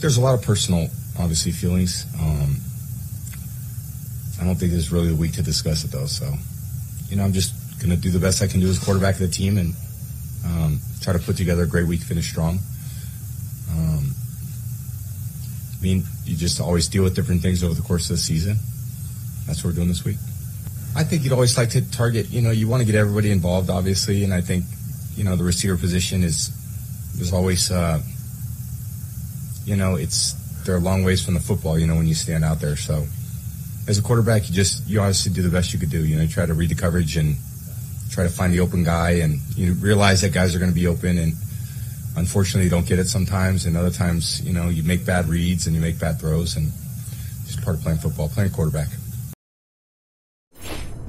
Think there's a lot of personal, obviously, feelings. Um, I don't think this is really the week to discuss it, though. So, you know, I'm just going to do the best I can do as quarterback of the team and um, try to put together a great week, finish strong. Um, I mean, you just always deal with different things over the course of the season. That's what we're doing this week. I think you'd always like to target, you know, you want to get everybody involved, obviously, and I think, you know, the receiver position is is always uh, you know, it's they're a long ways from the football, you know, when you stand out there. So as a quarterback, you just you honestly do the best you could do. You know, you try to read the coverage and try to find the open guy, and you realize that guys are going to be open, and unfortunately, you don't get it sometimes, and other times, you know, you make bad reads and you make bad throws, and just part of playing football, playing quarterback.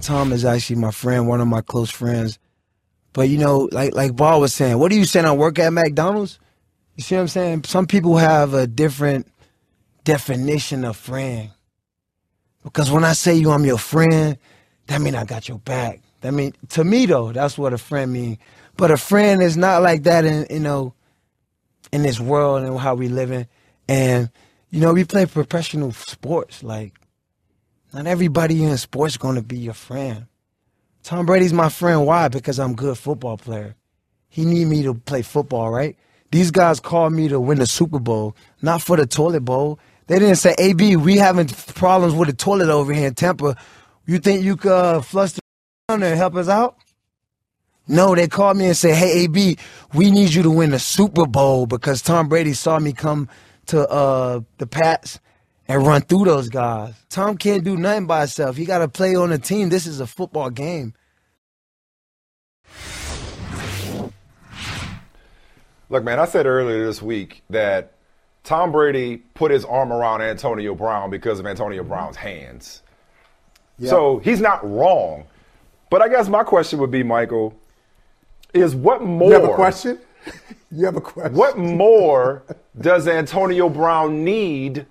Tom is actually my friend, one of my close friends. But you know, like like Ball was saying, what are you saying? I work at McDonald's. You see what I'm saying? Some people have a different definition of friend. Because when I say you, I'm your friend, that mean I got your back. That mean to me though, that's what a friend mean. But a friend is not like that in you know, in this world and how we living. And you know, we play professional sports. Like, not everybody in sports gonna be your friend. Tom Brady's my friend. Why? Because I'm a good football player. He need me to play football, right? These guys called me to win the Super Bowl, not for the toilet bowl. They didn't say, AB, we having problems with the toilet over here in Tampa. You think you could uh, flush the and help us out? No, they called me and said, hey, AB, we need you to win the Super Bowl because Tom Brady saw me come to uh, the Pats and run through those guys. Tom can't do nothing by himself. He got to play on a team. This is a football game. Look, man, I said earlier this week that Tom Brady put his arm around Antonio Brown because of Antonio mm-hmm. Brown's hands. So he's not wrong. But I guess my question would be, Michael, is what more? You have a question? you have a question. What more does Antonio Brown need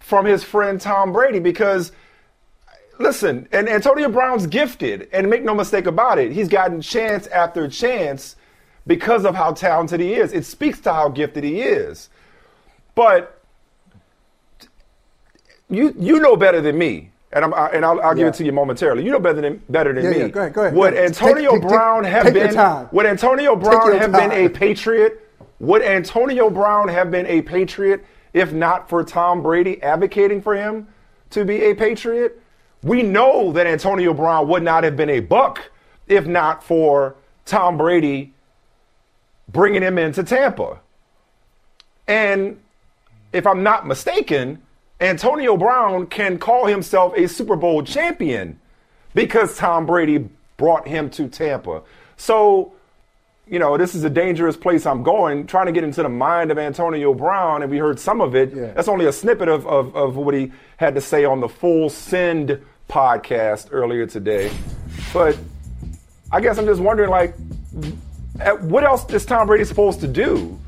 from his friend Tom Brady? Because listen, and Antonio Brown's gifted, and make no mistake about it, he's gotten chance after chance because of how talented he is. It speaks to how gifted he is. But you you know better than me, and I'm and I'll, I'll give yeah. it to you momentarily. You know better than better than yeah, me. Yeah, go ahead, go ahead. Would Antonio take, Brown take, have take been? Would Antonio Brown have time. been a Patriot? Would Antonio Brown have been a Patriot if not for Tom Brady advocating for him to be a Patriot? We know that Antonio Brown would not have been a Buck if not for Tom Brady bringing him into Tampa. And if I'm not mistaken, Antonio Brown can call himself a Super Bowl champion because Tom Brady brought him to Tampa. So, you know, this is a dangerous place I'm going, trying to get into the mind of Antonio Brown, and we heard some of it. Yeah. That's only a snippet of, of, of what he had to say on the Full Send podcast earlier today. But I guess I'm just wondering, like, Uh, what else is Tom Brady supposed to do?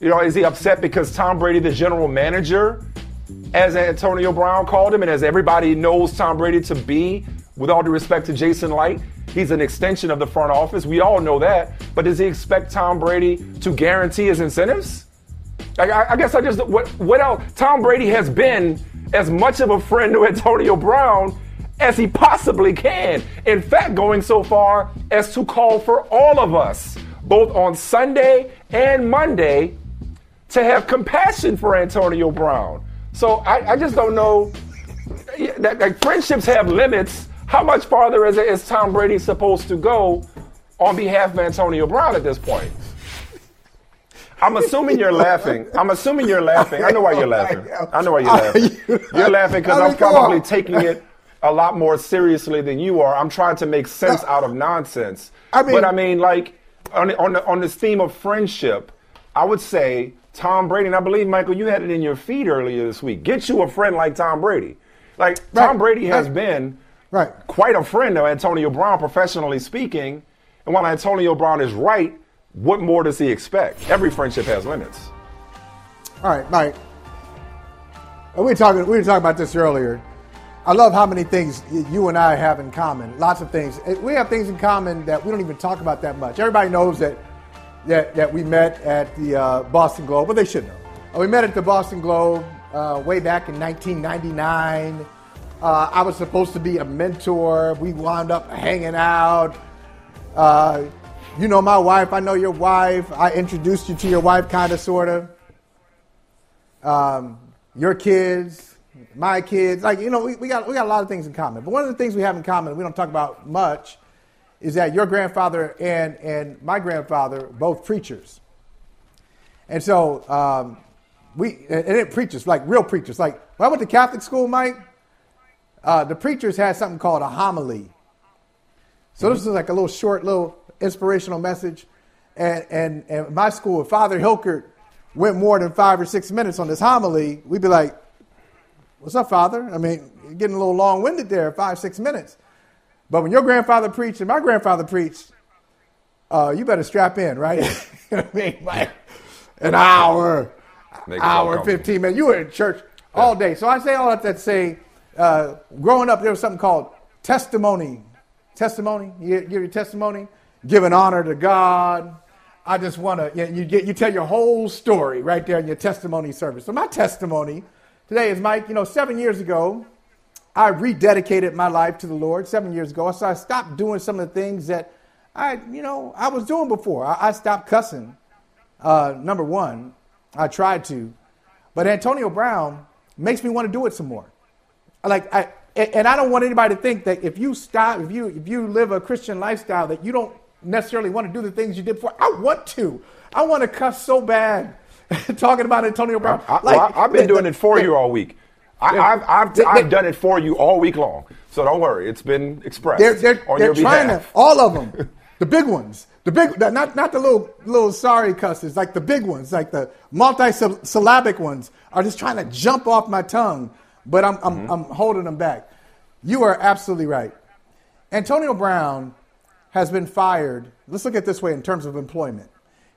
You know, is he upset because Tom Brady, the general manager, as Antonio Brown called him, and as everybody knows Tom Brady to be, with all due respect to Jason Licht, he's an extension of the front office. We all know that. But does he expect Tom Brady to guarantee his incentives? I, I guess I just what what else? Tom Brady has been as much of a friend to Antonio Brown as he possibly can. In fact, going so far as to call for all of us, both on Sunday and Monday, to have compassion for Antonio Brown. So I, I just don't know. That, friendships have limits. How much farther is, is Tom Brady supposed to go on behalf of Antonio Brown at this point? I'm assuming you're laughing. I'm assuming you're laughing. I know why you're laughing. I know why you're laughing. You're laughing because I'm probably taking it a lot more seriously than you are. I'm trying to make sense out of nonsense. I mean, but I mean, like on on, the, on this theme of friendship, I would say Tom Brady. And I believe Michael, you had it in your feed earlier this week. Get you a friend like Tom Brady. Like right. Tom Brady has right. been right. quite a friend of Antonio Brown, professionally speaking. And while Antonio Brown is right, what more does he expect? Every friendship has limits. All right, Mike. We were talking. We were talking about this earlier. I love how many things you and I have in common. Lots of things. We have things in common that we don't even talk about that much. Everybody knows that that, that we met at the uh, Boston Globe, but they should know. Uh, we met at the Boston Globe uh, way back in 1999. Uh, I was supposed to be a mentor. We wound up hanging out. Uh, you know my wife. I know your wife. I introduced you to your wife, kind of, sort of. Um, your kids, my kids. Like, you know, we, we, got, we got a lot of things in common. But one of the things we have in common, we don't talk about much, is that your grandfather and, and my grandfather, both preachers. And so, um, we, and it preachers, like real preachers. Like, when I went to Catholic school, Mike, uh, the preachers had something called a homily. So mm-hmm. this is like a little short, little inspirational message. And, and, and my school, Father Hilkert went more than five or six minutes on this homily, we'd be like, What's up, Father? I mean, you're getting a little long winded there, five, six minutes. But when your grandfather preached and my grandfather preached, uh, you better strap in, right? you know I mean? Like an hour, Make hour, 15 minutes. You were in church yeah. all day. So I say all that to say, uh, growing up, there was something called testimony. Testimony? You give your testimony? giving honor to God. I just want to, you, get, you tell your whole story right there in your testimony service. So my testimony today is, Mike, you know, seven years ago, I rededicated my life to the Lord seven years ago. So I stopped doing some of the things that I, you know, I was doing before. I, I stopped cussing. Uh, number one, I tried to, but Antonio Brown makes me want to do it some more. Like I, and I don't want anybody to think that if you stop, if you if you live a Christian lifestyle, that you don't necessarily want to do the things you did before. I want to. I want to cuss so bad talking about Antonio Brown. I, like, well, I've been doing it for you all week. I, have I've, I've done it for you all week long. So don't worry, it's been expressed. They're, they're, they're trying behalf. to, all of them, the big ones, the big, not, not the little, little sorry cusses, like the big ones, like the multi-syllabic ones are just trying to jump off my tongue, but I'm, I'm, mm-hmm. I'm holding them back. You are absolutely right. Antonio Brown has been fired. Let's look at this way in terms of employment.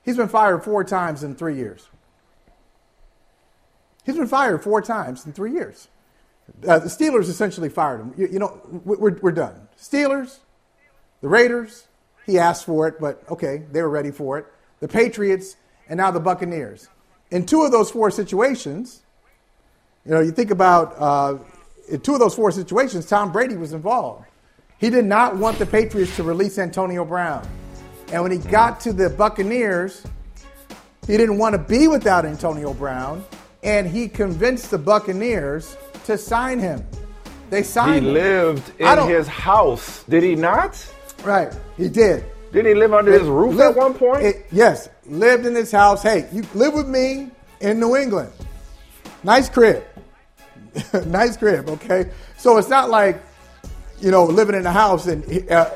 He's been fired four times in three years. He's been fired four times in three years. Uh, the Steelers essentially fired him. You, you know, we're, we're done. Steelers, the Raiders, he asked for it, but okay, they were ready for it. The Patriots, and now the Buccaneers. In two of those four situations, you know, you think about uh, in two of those four situations, Tom Brady was involved. He did not want the Patriots to release Antonio Brown. And when he got to the Buccaneers, he didn't want to be without Antonio Brown, and he convinced the Buccaneers to sign him. They signed he him. lived in his house, did he not? Right, he did. Didn't he live under it, his roof lived, at one point? It, yes, lived in his house. Hey, you live with me in New England. Nice crib. nice crib, okay? So it's not like you know, living in a house and uh,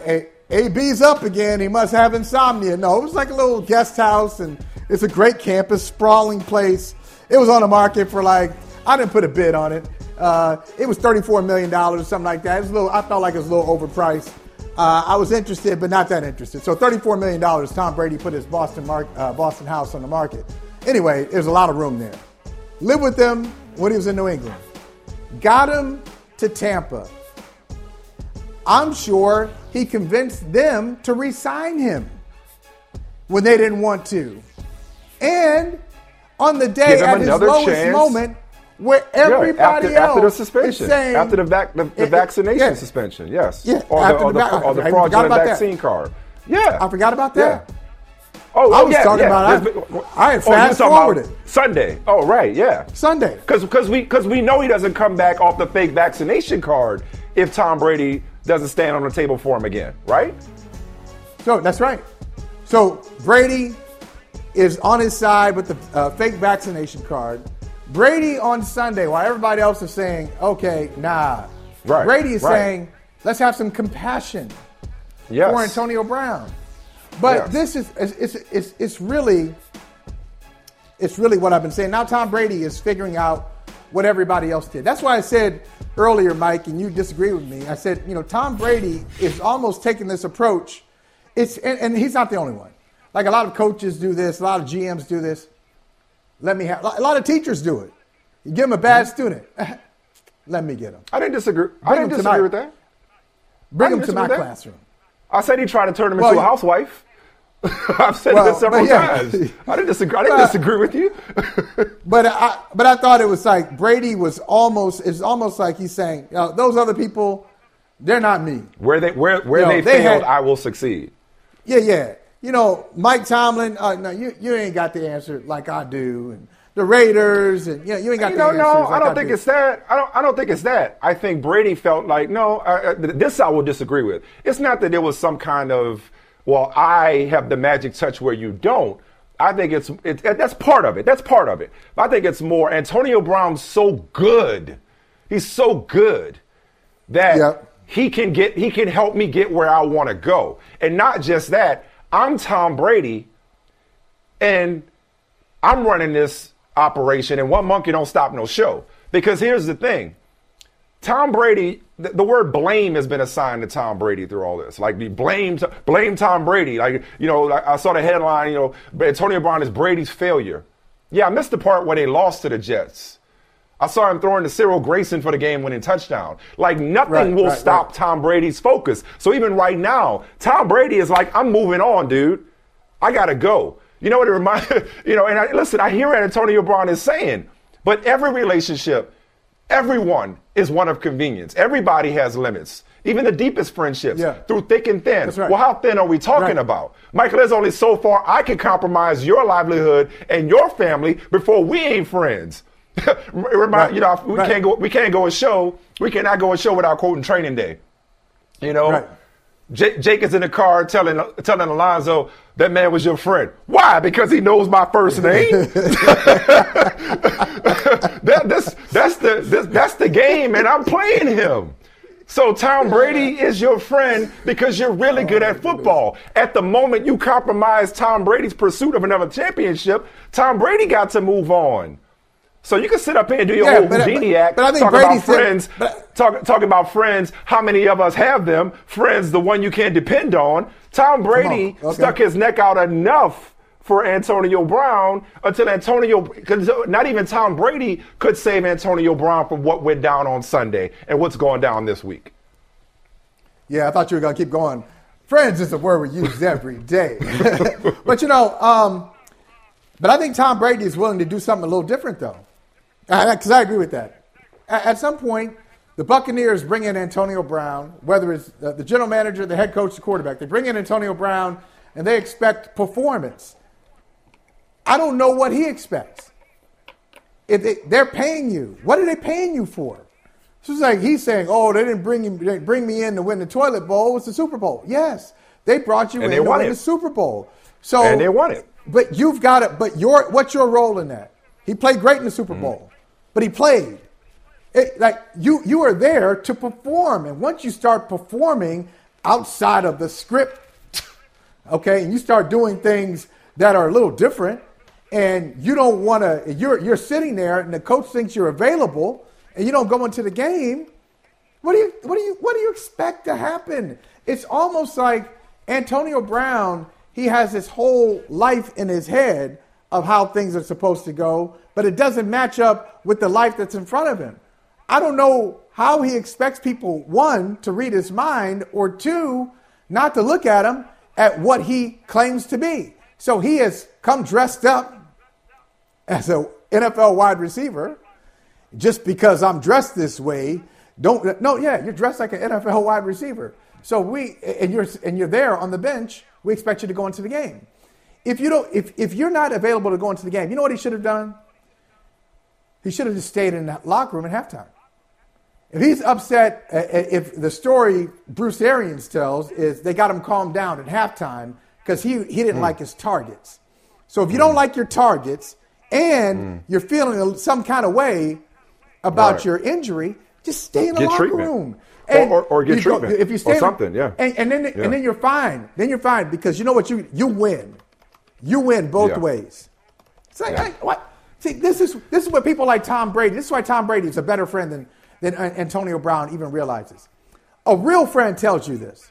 AB's up again. He must have insomnia. No, it was like a little guest house and it's a great campus, sprawling place. It was on the market for like, I didn't put a bid on it. Uh, it was $34 million or something like that. It was a little, I felt like it was a little overpriced. Uh, I was interested, but not that interested. So $34 million, Tom Brady put his Boston, mar- uh, Boston house on the market. Anyway, there's a lot of room there. Lived with them when he was in New England. Got him to Tampa. I'm sure he convinced them to resign him when they didn't want to. And on the day at his lowest chance. moment where everybody yeah, after, else after the suspension, saying, after the, vac, the, the it, vaccination yeah. suspension, yes, yeah, or the, or the, or the fraudulent vaccine that. card, yeah, I forgot about that. Yeah. Oh, I was yeah, talking about I, I had oh, fast oh, forwarded Sunday. Oh, right, yeah, Sunday. Because because we because we know he doesn't come back off the fake vaccination card if Tom Brady doesn't stand on the table for him again, right? So that's right. So Brady is on his side with the uh, fake vaccination card. Brady on Sunday, while everybody else is saying, okay, nah. Right. Brady is right. saying, let's have some compassion yes. for Antonio Brown. But yes. this is it's, it's, it's really it's really what I've been saying. Now Tom Brady is figuring out what everybody else did. That's why I said earlier, Mike, and you disagree with me. I said, you know, Tom Brady is almost taking this approach. It's and, and he's not the only one. Like a lot of coaches do this, a lot of GMs do this. Let me have a lot of teachers do it. You give them a bad mm-hmm. student. Let me get him. I didn't disagree. Bring I didn't disagree my, with that. Bring him to my classroom. I said he tried to turn him well, into a housewife. I've said well, this several yeah. times. I didn't disagree. I didn't disagree with you. but I, but I thought it was like Brady was almost. It's almost like he's saying, you know, those other people, they're not me. Where they where where you know, they, they, failed, had, I will succeed. Yeah, yeah. You know, Mike Tomlin. Uh, no, you you ain't got the answer like I do, and the Raiders, and you, know, you ain't got the answer. you know, the No, like I don't I think do. it's that. I don't. I don't think it's that. I think Brady felt like no. Uh, this I will disagree with. It's not that there was some kind of well, I have the magic touch where you don't. I think it's it, that's part of it. That's part of it. But I think it's more Antonio Brown's so good. He's so good that yep. he can get he can help me get where I want to go. And not just that, I'm Tom Brady and I'm running this operation and one monkey don't stop no show. Because here's the thing. Tom Brady, the, the, word blame has been assigned to Tom Brady through all this. Like the blame, blame Tom Brady. Like you know, I, I saw the headline. You know, but Antonio Brown is Brady's failure. Yeah, I missed the part where they lost to the Jets. I saw him throwing to Cyril Grayson for the game-winning touchdown. Like nothing right, will right, stop right. Tom Brady's focus. So even right now, Tom Brady is like, I'm moving on, dude. I gotta go. You know what it reminds? You know, and I, listen, I hear what Antonio Brown is saying, but every relationship Everyone is one of convenience. Everybody has limits. Even the deepest friendships, yeah. through thick and thin. Well, how thin are we talking about? Michael, there's only so far I can compromise your livelihood and your family before we ain't friends. Remind, right. You know, we can't go. We can't go a show. We cannot go a show without quoting Training Day. You know, J- Jake is in the car telling telling Alonzo that man was your friend. Why? Because he knows my first name. that, that's that's the this, that's the game, and I'm playing him. So Tom Brady is your friend because you're really good at football. At the moment you compromise Tom Brady's pursuit of another championship, Tom Brady got to move on. So you can sit up here and do your yeah, whole act, but I think talk Brady about friends, but, talk, talk about friends. How many of us have them? Friends, the one you can't depend on. Tom Brady okay. stuck his neck out enough for Antonio Brown until Antonio, because not even Tom Brady could save Antonio Brown from what went down on Sunday and what's going down this week. Yeah, I thought you were going to keep going. Friends is a word we use every day. but you know, um, but I think Tom Brady is willing to do something a little different, though. Because I agree with that. At some point, the Buccaneers bring in Antonio Brown, whether it's the general manager, the head coach, the quarterback. They bring in Antonio Brown, and they expect performance. I don't know what he expects. If they, they're paying you, what are they paying you for? So it's like he's saying, "Oh, they didn't bring him, they bring me in to win the toilet bowl. It's the Super Bowl." Yes, they brought you and in to win it. the Super Bowl. So and they won it. But you've got it. But your what's your role in that? He played great in the Super mm-hmm. Bowl, but he played. It, like you, you are there to perform, and once you start performing outside of the script, okay, and you start doing things that are a little different, and you don't want to, you're you're sitting there, and the coach thinks you're available, and you don't go into the game. What do you what do you what do you expect to happen? It's almost like Antonio Brown. He has his whole life in his head of how things are supposed to go, but it doesn't match up with the life that's in front of him. I don't know how he expects people, one, to read his mind, or two, not to look at him at what he claims to be. So he has come dressed up as a NFL wide receiver just because I'm dressed this way. Don't no, yeah, you're dressed like an NFL wide receiver. So we and you're and you're there on the bench. We expect you to go into the game. If you don't, if if you're not available to go into the game, you know what he should have done? He should have just stayed in that locker room at halftime. If he's upset, uh, uh, if the story Bruce Arians tells is they got him calmed down at halftime because he, he didn't mm. like his targets. So if you mm. don't like your targets and mm. you're feeling some kind of way about right. your injury, just stay in the get locker treatment. room. And or, or, or get treatment. Go, if you stay or something, yeah. And, and then yeah. and then you're fine. Then you're fine because you know what you you win. You win both yeah. ways. It's like, yeah. what? See, this is this is what people like Tom Brady. This is why Tom Brady is a better friend than than uh, Antonio Brown even realizes. A real friend tells you this.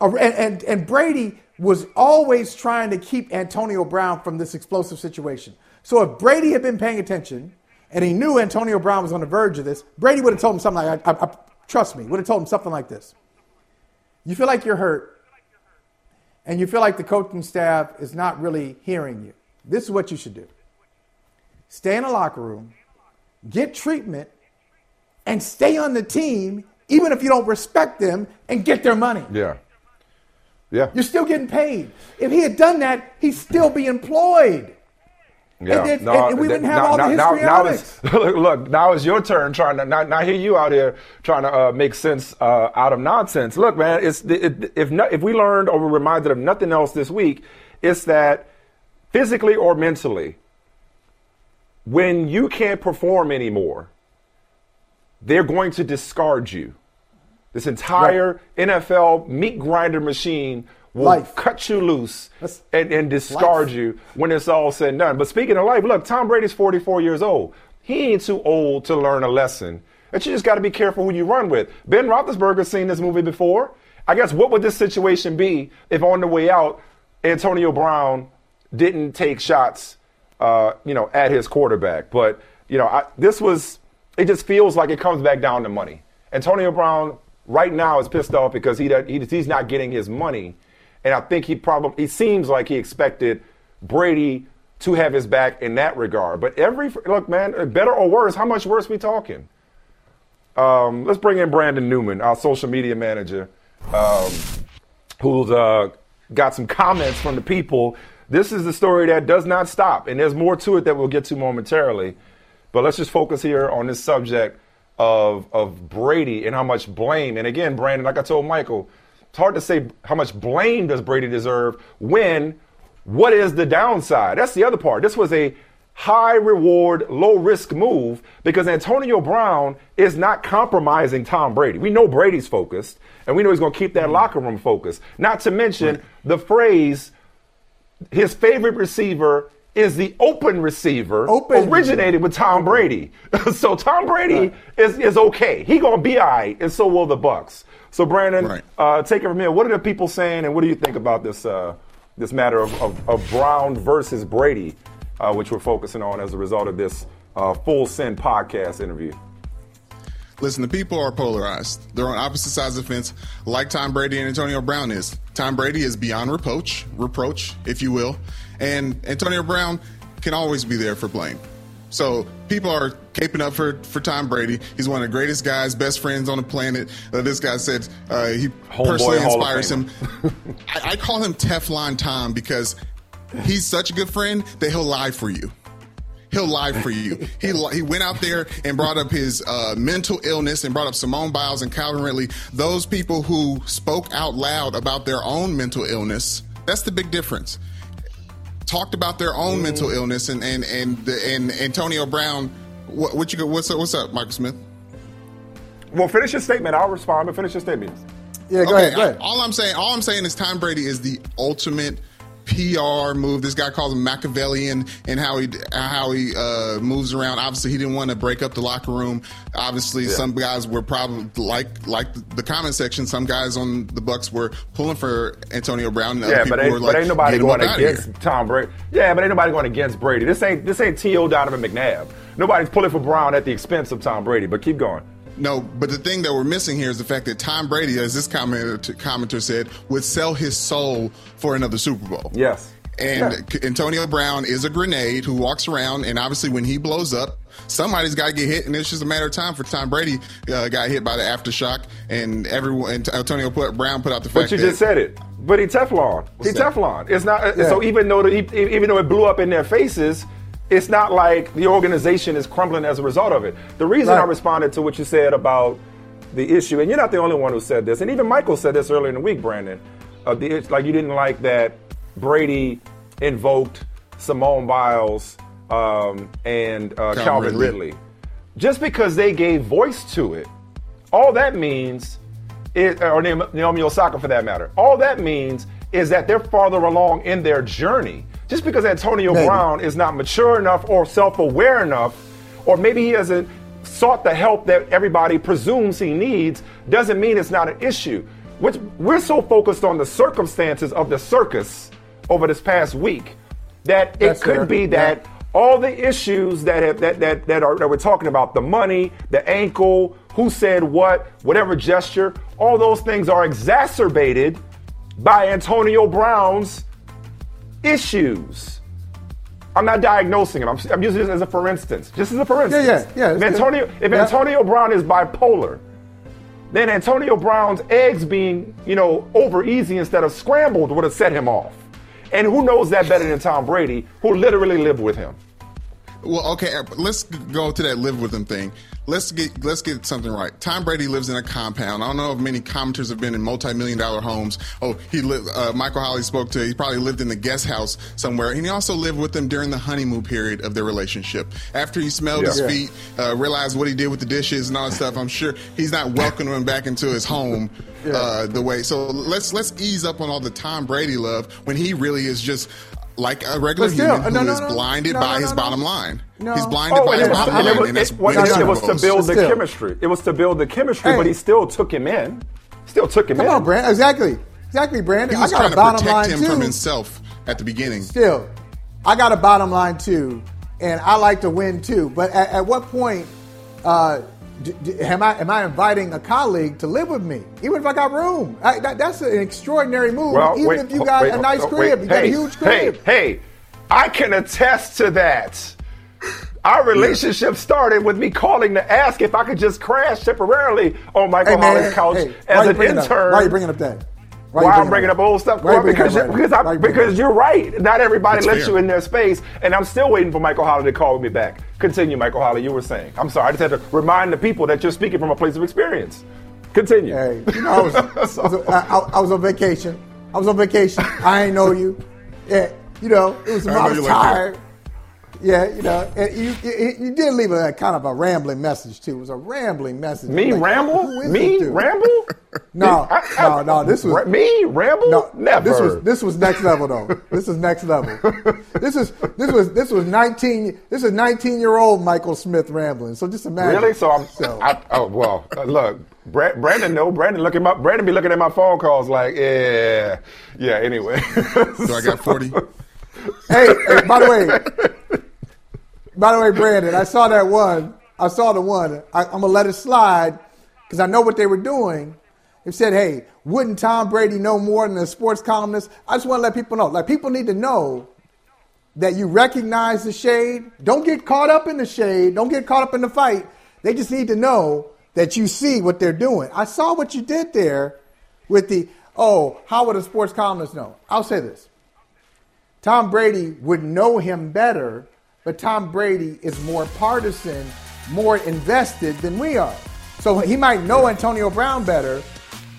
And, and, and Brady was always trying to keep Antonio Brown from this explosive situation. So if Brady had been paying attention and he knew Antonio Brown was on the verge of this, Brady would have told him something like, I, I, I, trust me, would have told him something like this. You feel like you're hurt and you feel like the coaching staff is not really hearing you. This is what you should do. Stay in the locker room, get treatment, and stay on the team, even if you don't respect them, and get their money. Yeah. Yeah. You're still getting paid. If he had done that, he'd still be employed. Yeah, and, no, and we wouldn't have now, all the now, history now, now look, look, now it's your turn trying to not, not hear you out here trying to uh, make sense uh, out of nonsense. Look, man, it's it, if not, if we learned or were reminded of nothing else this week, it's that physically or mentally, when you can't perform anymore, they're going to discard you. This entire right. NFL meat grinder machine will life. cut you loose and, and, discard life. you when it's all said and done. But speaking of life, look, Tom Brady's 44 years old. He ain't too old to learn a lesson. But you just got to be careful who you run with. Ben Roethlisberger's seen this movie before. I guess what would this situation be if on the way out, Antonio Brown didn't take shots, uh, you know, at his quarterback? But you know, I, this was it just feels like it comes back down to money. Antonio Brown right now is pissed off because he, he he's not getting his money, and I think he probably he seems like he expected Brady to have his back in that regard. But every look, man, better or worse, how much worse we talking? Um, let's bring in Brandon Newman, our social media manager, um, who's uh, got some comments from the people. This is the story that does not stop, and there's more to it that we'll get to momentarily. But let's just focus here on this subject of of Brady and how much blame. And again, Brandon, like I told Michael, it's hard to say how much blame does Brady deserve when what is the downside? That's the other part. This was a high reward, low risk move because Antonio Brown is not compromising Tom Brady. We know Brady's focused, and we know he's going to keep that mm-hmm. locker room focused. Not to mention the phrase his favorite receiver is the open receiver open. originated with Tom Brady. so Tom Brady right. is, is okay. He gonna be all right, and so will the Bucks. So Brandon, right. uh, take it from here. What are the people saying, and what do you think about this uh, this matter of, of, of, Brown versus Brady, uh, which we're focusing on as a result of this uh, full send podcast interview? Listen, the people are polarized. They're on opposite sides of the fence, like Tom Brady and Antonio Brown is. Tom Brady is beyond reproach, reproach, if you will. And Antonio Brown can always be there for blame. So people are caping up for, for Tom Brady. He's one of the greatest guys, best friends on the planet. Uh, this guy said uh, he Homeboy personally inspires him. I, I call him Teflon Tom because he's such a good friend that he'll lie for you. He'll lie for you. He he went out there and brought up his uh, mental illness and brought up Simone Biles and Calvin Ridley. Those people who spoke out loud about their own mental illness. That's the big difference talked about their own mm. mental illness and and and, and Antonio Brown. What, what you what's up? What's up, Michael Smith? Well, finish your statement. I'll respond, but finish your statement. Yeah, go okay, ahead. Go ahead. I, all I'm saying, all I'm saying is Tom Brady is the ultimate PR move. This guy calls him Machiavellian and how he how he uh, moves around. Obviously, he didn't want to break up the locker room. Obviously, yeah. some guys were probably like like the comment section. Some guys on the Bucks were pulling for Antonio Brown. yeah, but ain't, like, but ain't nobody going against Tom Brady. Yeah, but ain't nobody going against Brady. This ain't this ain't T.O. Donovan McNabb. Nobody's pulling for Brown at the expense of Tom Brady. But keep going. No, but the thing that we're missing here is the fact that Tom Brady, as this commenter, commenter said, would sell his soul for another Super Bowl. Yes. And yeah. Antonio Brown is a grenade who walks around, and obviously when he blows up, somebody's got to get hit, and it's just a matter of time for Tom Brady uh, got hit by the aftershock, and everyone and Antonio put, Brown put out the fact. But you just said it. But he Teflon. He Teflon. It's not. Yeah. So even though the, even though it blew up in their faces, it's not like the organization is crumbling as a result of it. The reason right. I responded to what you said about the issue, and you're not the only one who said this, and even Michael said this earlier in the week, Brandon. Uh, the, like you didn't like that Brady invoked Simone Biles um, and uh, Calvin, Calvin Ridley. Ridley. Just because they gave voice to it, all that means, is, or Naomi Osaka for that matter, all that means is that they're farther along in their journey. Just because Antonio maybe. Brown is not mature enough or self aware enough, or maybe he hasn't sought the help that everybody presumes he needs, doesn't mean it's not an issue. Which we're so focused on the circumstances of the circus over this past week that it could fair. be that yeah. all the issues that have, that that that are that we're talking about, the money, the ankle, who said what, whatever gesture, all those things are exacerbated by Antonio Brown's issues. I'm not diagnosing him. I'm, I'm, using this as a for instance. Just as a for instance. Yeah, yeah, yeah. If Antonio, if yeah. Antonio Brown is bipolar, then Antonio Brown's eggs being, you know, over easy instead of scrambled would have set him off. And who knows that better than Tom Brady, who literally lived with him? Well, okay, let's go to that live with him thing let's get let's get something right. Tom Brady lives in a compound. I don't know if many commenters have been in multi-million dollar homes. Oh, he lived. Uh, Michael Holley spoke to. He probably lived in the guest house somewhere, and he also lived with them during the honeymoon period of their relationship. After he smelled yeah. his feet, uh, realized what he did with the dishes and all that stuff. I'm sure he's not welcoming him back into his home yeah. uh, the way. So let's let's ease up on all the Tom Brady love when he really is just like a regular human who no, no, is blinded no, by his bottom line. He's blinded oh, by his bottom line, it was, and that's it, it was to build the still. chemistry. It was to build the chemistry, hey. but he still took him in. Still took him Come in. Come on, Brand. Exactly. Exactly, Brandon. He was I got trying to protect line him too. from himself at the beginning. Still, I got a bottom line too, and I like to win too. But at, at what point uh, D- d- am I am I inviting a colleague to live with me, even if I got room? I, that, that's an extraordinary move. Well, even wait, if you got wait, a nice oh, crib, wait, you got hey, a huge crib. Hey, hey, I can attest to that. Our relationship started with me calling to ask if I could just crash temporarily on Michael hey, Holley's couch hey, as an intern. Why are you bringing up that? Why, why I'm bringing up, up old stuff? Well, because you, because, I, because you're right. Not everybody lets fair. you in their space, and I'm still waiting for Michael Holley to call me back. Continue, Michael Holley. You were saying. I'm sorry. I just had to remind the people that you're speaking from a place of experience. Continue. Hey, you know, I was, I, was, I, I was on vacation. I was on vacation. I ain't know you. Yeah, you know, it was I was tired. Like yeah, you know, you, you, you, did leave a kind of a rambling message too. It was a rambling message. Me like, ramble? Me ramble? no, I, I, no, no. This was me ramble. No, never. This was this was next level though. this is next level. this is this was this was nineteen. This is nineteen year old Michael Smith rambling. So just imagine. Really? So I'm. So. I, oh well, uh, look. Brandon, no, Brandon looking my Brandon be looking at my phone calls like, yeah, yeah. Anyway, so I got forty. hey, hey, by the way, by the way, Brandon, I saw that one. I saw the one. I, am gonna let it slide because I know what they were doing. They said, "Hey, wouldn't Tom Brady know more than a sports columnist?" I just want to let people know. Like people need to know that you recognize the shade. Don't get caught up in the shade. Don't get caught up in the fight. They just need to know that you see what they're doing. I saw what you did there with the, oh, how would a sports columnist know? I'll say this. Tom Brady would know him better, but Tom Brady is more partisan, more invested than we are. So he might know Antonio Brown better,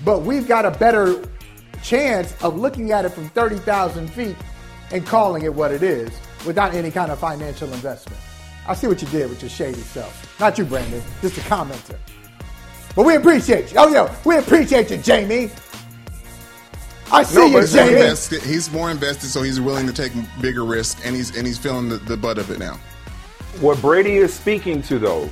but we've got a better chance of looking at it from 30,000 feet and calling it what it is without any kind of financial investment. I see what you did with your shady self. Not you, Brandon, just a commenter. But we appreciate you. Oh, yeah, we appreciate you, Jamie. I see no, you, Jamie. Invested, he's more invested, so he's willing to take bigger risks, and he's and he's feeling the, the butt of it now. What Brady is speaking to, though,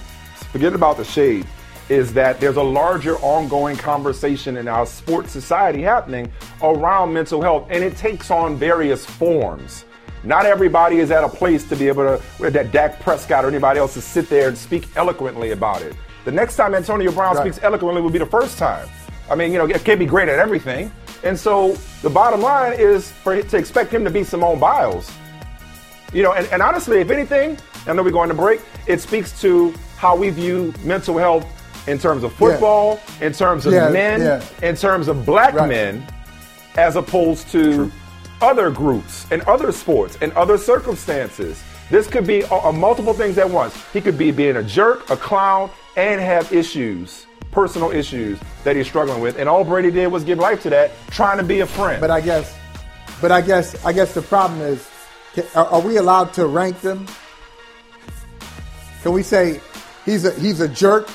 forget about the shade, is that there's a larger ongoing conversation in our sports society happening around mental health, and it takes on various forms. Not everybody is at a place to be able to, that Dak Prescott or anybody else to sit there and speak eloquently about it. The next time Antonio Brown right. speaks eloquently will be the first time. I mean, you know, it can't be great at everything, And so the bottom line is for to expect him to be Simone Biles. You know, and, and honestly, if anything, I know we're going to break, it speaks to how we view mental health in terms of football, yeah. in terms of yeah, men, yeah. in terms of black right. men, as opposed to True. other groups and other sports and other circumstances. This could be a, a multiple things at once. He could be being a jerk, a clown, and have issues, personal issues that he's struggling with. And all Brady did was give life to that, trying to be a friend. But I guess, but I guess, I guess the problem is, are, we allowed to rank them? Can we say he's a he's a jerk?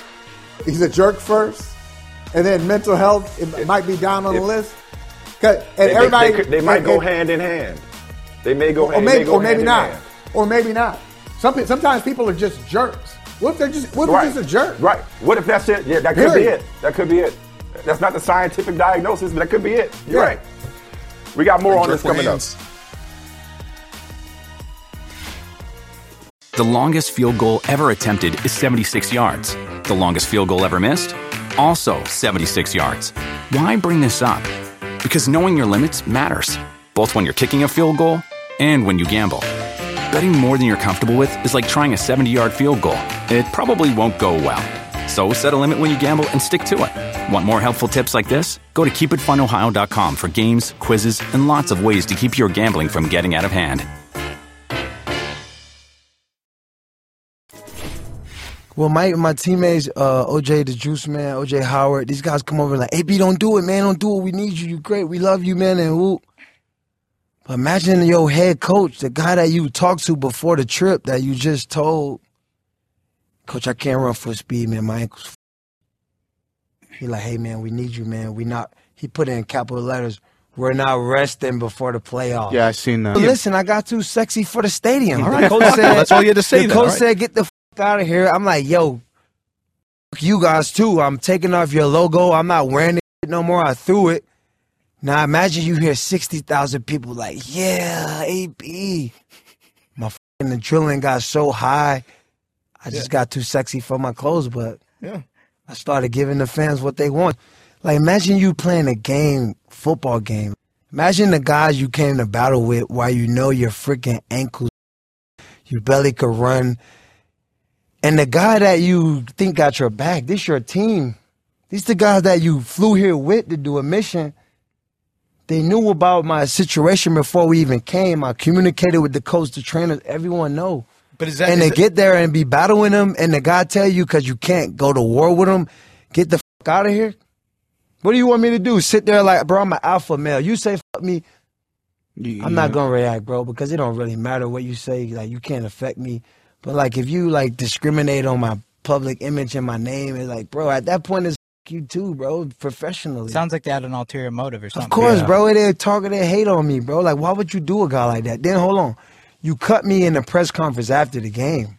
He's a jerk first, and then mental health it might be down on the list. And they, everybody, they, they, they might and, go hand in hand. They may go, or, hand, maybe, go or maybe not, hand. or maybe not. Some, sometimes people are just jerks. What if they're just what if right. just a jerk? Right. What if that's it? Yeah, that could Period. be it. That could be it. That's not the scientific diagnosis, but that could be it. You're yeah. right. We got more on this coming up. The longest field goal ever attempted is 76 yards. The longest field goal ever missed? Also 76 yards. Why bring this up? Because knowing your limits matters, both when you're kicking a field goal and when you gamble. Betting more than you're comfortable with is like trying a 70 yard field goal. It probably won't go well. So set a limit when you gamble and stick to it. Want more helpful tips like this? Go to keepitfunohio.com for games, quizzes, and lots of ways to keep your gambling from getting out of hand. Well, my my teammates, uh, OJ the Juice Man, OJ Howard, these guys come over like, "Hey, AB, don't do it, man, don't do it. We need you. You great. We love you, man. And whoop. But imagine your head coach, the guy that you talked to before the trip that you just told, Coach, I can't run full speed, man. My ankle's. He like, hey, man, we need you, man. We not. He put it in capital letters. We're not resting before the playoffs. Yeah, I seen that. listen, I got too sexy for the stadium. All right, coach said. That's all you had to say. The coach said, get the f- out of here. I'm like, yo, you guys too. I'm taking off your logo. I'm not wearing it no more. I threw it. Now imagine you hear 60,000 people like, yeah, AB. My fucking adrenaline got so high. I just yeah. got too sexy for my clothes, but yeah. I started giving the fans what they want. Like imagine you playing a game, football game. Imagine the guys you came to battle with while you know your freaking ankles, your belly could run. And the guy that you think got your back, this your team. These the guys that you flew here with to do a mission they knew about my situation before we even came. I communicated with the coach, the trainers, everyone know. But is that and is they get there and be battling them, and the guy tell you because you can't go to war with them, get the fuck out of here. What do you want me to do? Sit there like, bro, I'm an alpha male. You say fuck me, yeah. I'm not gonna react, bro, because it don't really matter what you say. Like you can't affect me. But like if you like discriminate on my public image and my name, it's like, bro, at that point it's you too, bro, professionally. Sounds like they had an ulterior motive or something. Of course, yeah. bro. They targeted hate on me, bro. Like, why would you do a guy like that? Then hold on, you cut me in the press conference after the game.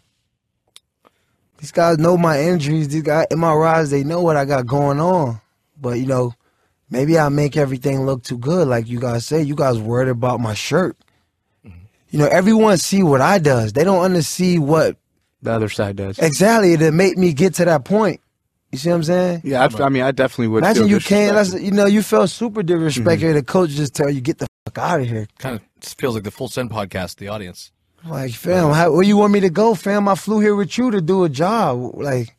These guys know my injuries. These guys, MRIs, they know what I got going on. But you know, maybe I make everything look too good, like you guys say. You guys worried about my shirt. Mm-hmm. You know, everyone see what I does. They don't understand what the other side does. Exactly to make me get to that point. You see what I'm saying? Yeah, I, I mean, I definitely would. Imagine you can't. That's, You know, you felt super disrespected. Mm-hmm. The coach just tell you get the fuck out of here. Kind of feels like the full send podcast. The audience. Like, fam, how, where you want me to go, fam? I flew here with you to do a job. Like,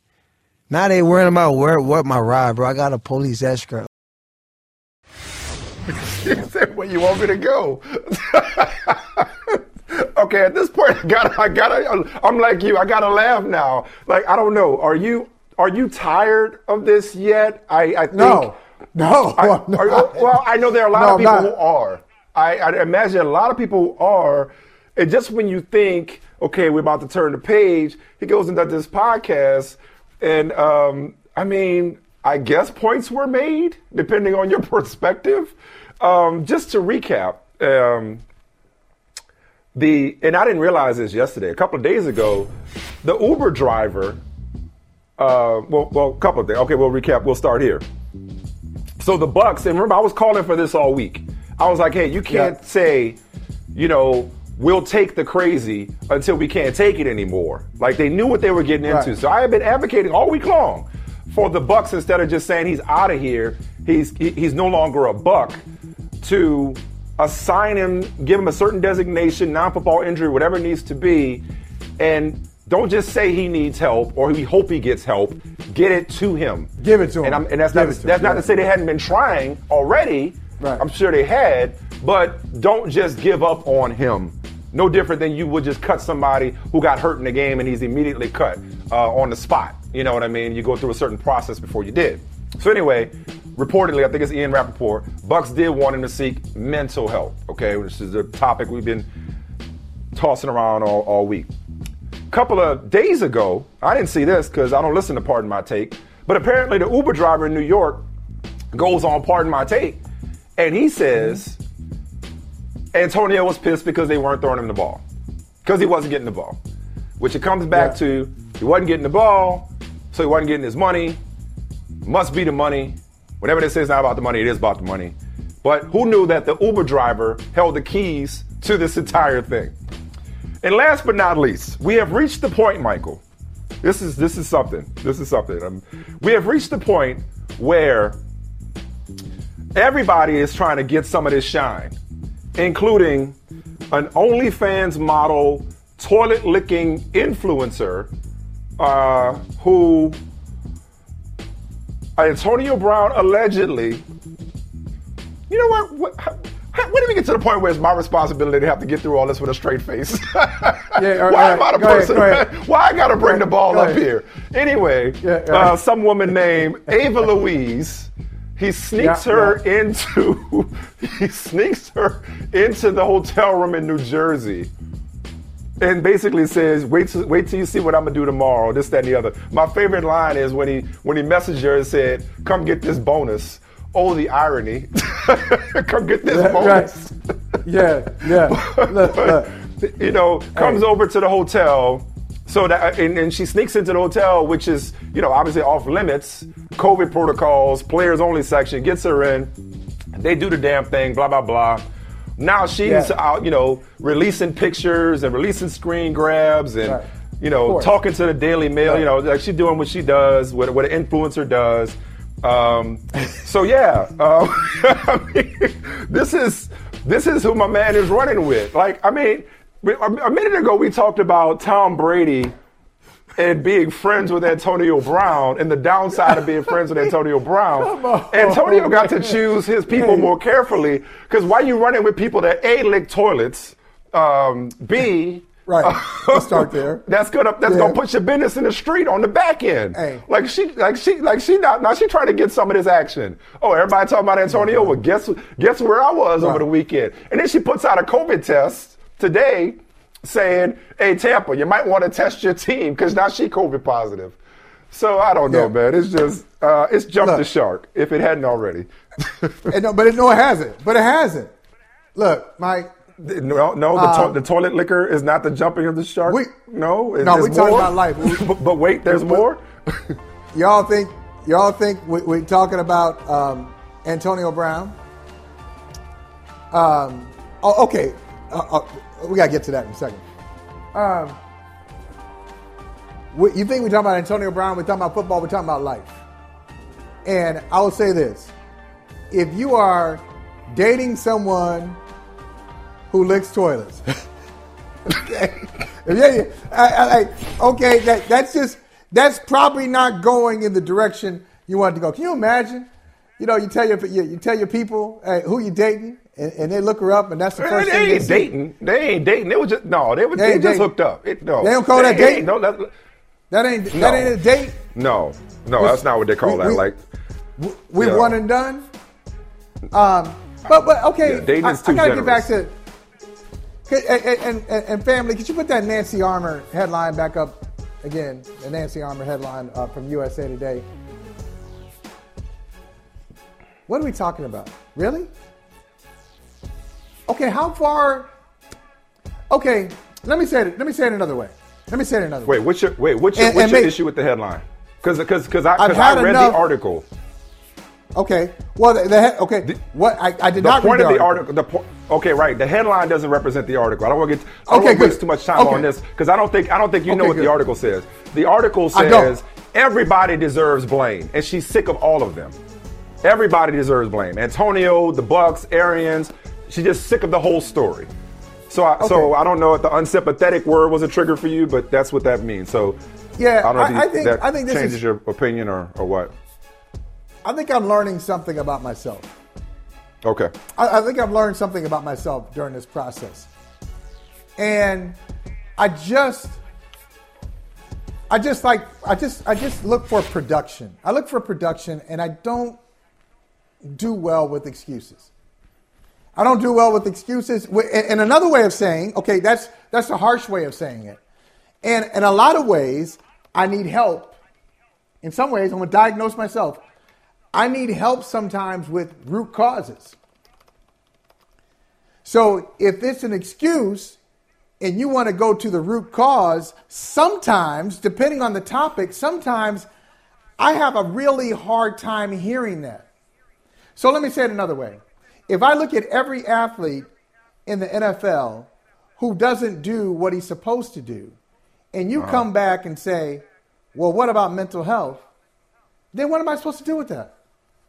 now they worrying about where what my ride, bro. I got a police escort. where you want me to go? okay, at this point, I gotta, I gotta, I'm like you. I gotta laugh now. Like, I don't know. Are you? Are you tired of this yet? I, I think. No. No. I, are, well, I know there are a lot no, of people who are. I, I imagine a lot of people are. And just when you think, okay, we're about to turn the page, he goes into this podcast. And um, I mean, I guess points were made, depending on your perspective. Um, just to recap, um, the and I didn't realize this yesterday. A couple of days ago, the Uber driver uh, well, well, a couple of things. Okay, we'll recap. We'll start here. So the Bucks, and remember, I was calling for this all week. I was like, hey, you can't yeah. say, you know, we'll take the crazy until we can't take it anymore. Like they knew what they were getting into. So I have been advocating all week long for the Bucks instead of just saying he's out of here. He's he's no longer a Buck. to assign him, give him a certain designation, non-football injury, whatever it needs to be, and don't just say he needs help or we hope he gets help. Get it to him. Give it to him. And, I'm, and that's Give not to that's him, not to say they hadn't been trying already. Right. I'm sure they had, but don't just give up on him. No different than you would just cut somebody who got hurt in the game and he's immediately cut uh, on the spot. You know what I mean? You go through a certain process before you did. So anyway, reportedly, I think it's Ian Rapoport. Bucks did want him to seek mental health, Okay, which is a topic we've been tossing around all, all week. A couple of days ago, I didn't see this because I don't listen to Pardon My Take, but apparently the Uber driver in New York goes on Pardon My Take, and he says Antonio was pissed because they weren't throwing him the ball because he wasn't getting the ball, which it comes back Yeah. to he wasn't getting the ball, so he wasn't getting his money. Must be the money. Whatever they say is not about the money, it is about the money. But who knew that the Uber driver held the keys to this entire thing? And last but not least, we have reached the point, Michael. This is this is something. This is something. Um, we have reached the point where everybody is trying to get some of this shine, including an OnlyFans model, toilet licking influencer, uh, who Antonio Brown allegedly. You know what? what when did we get to the point where it's my responsibility to have to get through all this with a straight face? Yeah, all Why right, am I the ahead, person? go ahead. Why I got to bring the ball up ahead. here? Anyway, Yeah, yeah. uh, some woman named Ava Louise. He sneaks Yeah, her yeah. into he sneaks her into the hotel room in New Jersey and basically says, "Wait, till, wait till you see what I'm gonna do tomorrow." This, that, and the other. My favorite line is when he when he messaged her and said, "Come get this bonus." Oh, the irony! Come get this Yeah, bonus. Yeah, yeah. Look, look. You know, comes Hey. over to the hotel. So that and, and she sneaks into the hotel, which is you know obviously off limits, COVID protocols, players only section. Gets her in. They do the damn thing. Blah blah blah. Now she's Yeah. out, you know, releasing pictures and releasing screen grabs and Right. you know talking to the Daily Mail. Right. You know, like she's doing what she does, what what an influencer does. Um, so yeah, uh, I mean, this is this is who my man is running with. Like, I mean, a minute ago we talked about Tom Brady and being friends with Antonio Brown and the downside of being friends with Antonio Brown. Antonio got to choose his people more carefully because why you running with people that a lick toilets, um, b Right. Let's start there. That's gonna that's Yeah. gonna put your business in the street on the back end. Hey. Like she like she like she not now she trying to get some of this action. Oh, everybody talking about Antonio. Well, guess guess where I was over the weekend. And then she puts out a COVID test today saying, "Hey Tampa, you might want to test your team because now she COVID positive." So I don't know, Yeah. man. It's just uh, it's jumped Look. the shark if it hadn't already. And no, but it, no, it hasn't. But it hasn't. Look, Mike. No, no, the, to- the toilet licker is not the jumping of the shark. We- no, No, we talking about life. but, but wait, there's We- more. Y'all think y'all think we, we're talking about um, Antonio Brown? Um, oh, okay. Uh, uh, we gotta get to that in a second. Um, we, you think we're talking about Antonio Brown? We're talking about football. We're talking about life. And I will say this: if you are dating someone who licks toilets, okay, you- I- I- okay, that, that's just that's probably not going in the direction you want it to go. Can you imagine? You know, you tell your you, you tell your people hey, who you dating, and, and they look her up, and that's the first they thing they see. dating. They ain't dating. They was just no. They, were, They they, just dating. hooked up. It, no, They don't call that ain't- dating? No, that, That ain't No. that ain't a date. no, no. We- That's not what they call we- that. we- like, We Yeah. one and done. Um, but but okay, Yeah, I, I gotta get back to and, and, and, family. Could you put that Nancy Armour headline back up again? The Nancy Armour headline uh, from USA Today. What are we talking about? Really? Okay, how far? Okay, let me say it. Let me say it another way. Let me say it another way. wait, what's your wait? What's your, And- what's your issue with the headline? Because because because I I've because I read enough- the article. Okay. Well, the, the he- okay. what I, I did The not point read of the article. The po- okay, right. The headline doesn't represent the article. I don't want to get. I don't Okay, waste too much time Okay. on this because I don't think I don't think you know what good. the article says. The article says everybody deserves blame, and she's sick of all of them. Everybody deserves blame. Antonio, the Bucks, Arians. She's just sick of the whole story. So, I, okay. so I don't know if the unsympathetic word was a trigger for you, but that's what that means. So, yeah, I don't know if I, you, I think that I think this changes is, your opinion or, or what. I think I'm learning something about myself. Okay. I, I think I've learned something about myself during this process, and I just I just like I just I just look for production. I look for production and I don't do well with excuses. I don't do well with excuses. And another way of saying, okay, that's that's a harsh way of saying it. And in a lot of ways, I need help. In some ways, I'm gonna diagnose myself. I need help sometimes with root causes. So if it's an excuse, and you want to go to the root cause, sometimes, depending on the topic, sometimes I have a really hard time hearing that. So let me say it another way. If I look at every athlete in the NFL who doesn't do what he's supposed to do, and you uh-huh. come back and say, well, what about mental health? Then what am I supposed to do with that?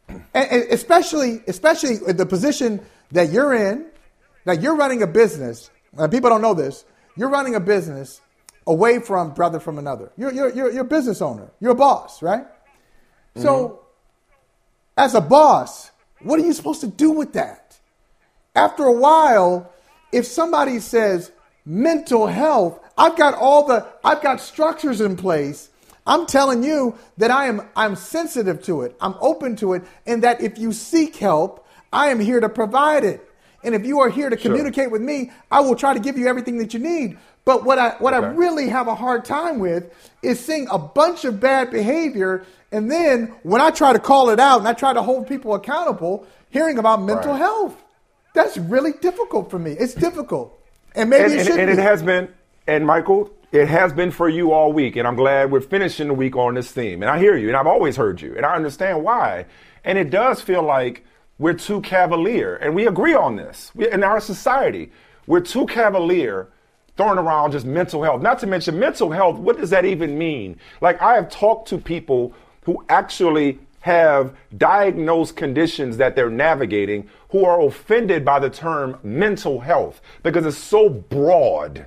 And, especially, especially the position that you're in, that you're running a business and people don't know this. You're running a business away from brother from another. You're, you're, you're, you're a business owner. You're a boss, right? Mm-hmm. So, as a boss, what are you supposed to do with that? After a while, if somebody says mental health, I've got all the, I've got structures in place. I'm telling you that I am, I'm sensitive to it. I'm open to it. And that if you seek help, I am here to provide it. And if you are here to communicate sure. with me, I will try to give you everything that you need. But what I what okay. I really have a hard time with is seeing a bunch of bad behavior, and then when I try to call it out and I try to hold people accountable, hearing about mental right. health. That's really difficult for me. It's difficult, and maybe and, it and. And be. it has been. And Michael, it has been for you all week, and I'm glad we're finishing the week on this theme. And I hear you, and I've always heard you, and I understand why. And it does feel like we're too cavalier. And we agree on this. We, in our society, we're too cavalier throwing around just mental health. Not to mention mental health, what does that even mean? Like, I have talked to people who actually have diagnosed conditions that they're navigating who are offended by the term mental health because it's so broad.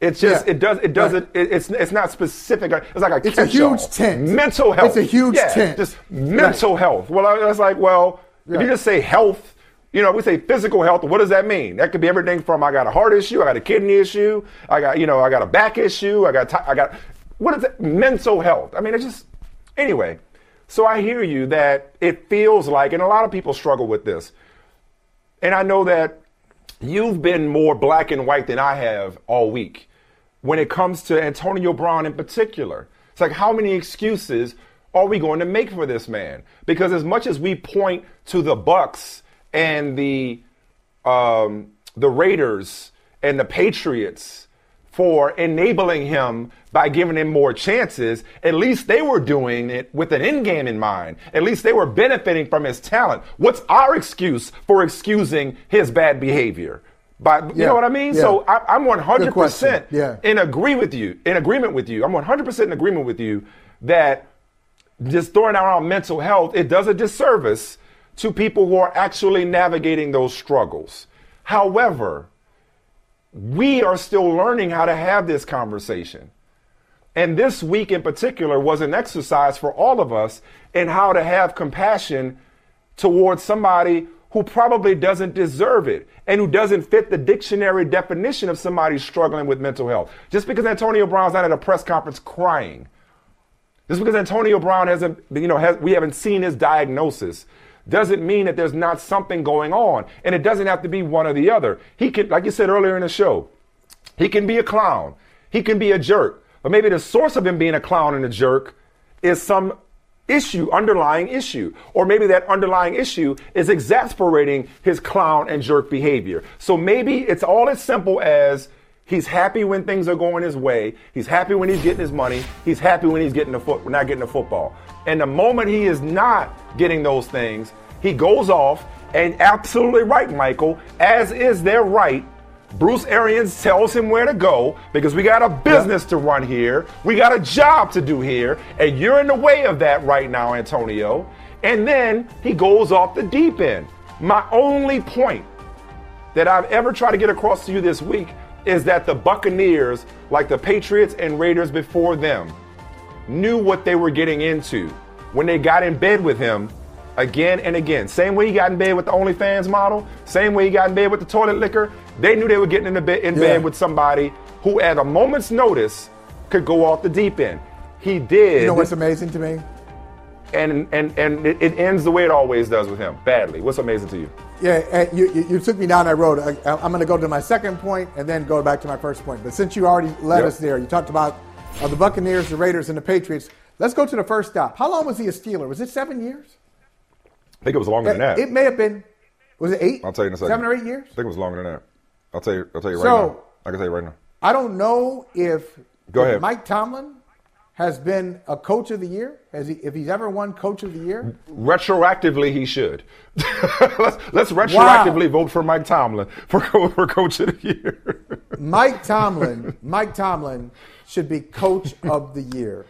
It's just yeah. it does it doesn't right. it, it's it's not specific. It's like a it's a huge tent. Mental health. It's a huge yeah, tent. Just mental right. health. Well, I was like, well, if you just say health, you know, we say physical health. What does that mean? That could be everything from I got a heart issue, I got a kidney issue, I got you know, I got a back issue, I got t- I got what is it? Mental health. I mean, it's just anyway. So I hear you that it feels like, and a lot of people struggle with this, and I know that you've been more black and white than I have all week when it comes to Antonio Brown in particular. It's like how many excuses are we going to make for this man? Because as much as we point to the Bucks and the um, the Raiders and the Patriots for enabling him by giving him more chances, at least they were doing it with an end game in mind. At least they were benefiting from his talent. What's our excuse for excusing his bad behavior? By, you yeah, know what I mean? Yeah. So I, am 100% yeah. in agree with you, in agreement with you. I'm 100% in agreement with you that just throwing around mental health, it does a disservice to people who are actually navigating those struggles. However, we are still learning how to have this conversation. And this week in particular was an exercise for all of us in how to have compassion towards somebody who probably doesn't deserve it and who doesn't fit the dictionary definition of somebody struggling with mental health. Just because Antonio Brown's not at a press conference crying just because Antonio Brown hasn't, you know, has, we haven't seen his diagnosis doesn't mean that there's not something going on. And it doesn't have to be one or the other. He can, like you said earlier in the show, he can be a clown. He can be a jerk. But maybe the source of him being a clown and a jerk is some issue, underlying issue. Or maybe that underlying issue is exasperating his clown and jerk behavior. So maybe it's all as simple as He's happy when things are going his way. He's happy when he's getting his money. He's happy when he's getting the foot, not getting the football. And the moment he is not getting those things, he goes off and absolutely right, Michael, as is their right. Bruce Arians tells him where to go because we got a business to run here. We got a job to do here. And you're in the way of that right now, Antonio. And then he goes off the deep end. My only point that I've ever tried to get across to you this week is that the Buccaneers, like the Patriots and Raiders before them, knew what they were getting into when they got in bed with him again and again. Same way he got in bed with the OnlyFans model, same way he got in bed with the toilet licker. They knew they were getting in, the bed, in yeah. bed with somebody who, at a moment's notice, could go off the deep end. He did. You know what's amazing to me? And and and it, it ends the way it always does with him, badly. What's amazing to you? Yeah, you, you, you, took me down that road. I, am going to go to my second point and then go back to my first point. But since you already led yep. us there, you talked about uh, the Buccaneers, the Raiders, and the Patriots. Let's go to the first stop. How long was he a Steeler? Was it seven years? I think it was longer than that. It may have been. Was it eight? I'll tell you in a second. Seven or eight years? I think it was longer than that. I'll tell you. I'll tell you right so, now. I can tell you right now. I don't know if, Go ahead. Mike Tomlin has been a coach of the year? Has he, if he's ever won coach of the year? Retroactively, he should. let's, let's retroactively wow. vote for Mike Tomlin for, for coach of the year. Mike Tomlin, Mike Tomlin should be coach of the year.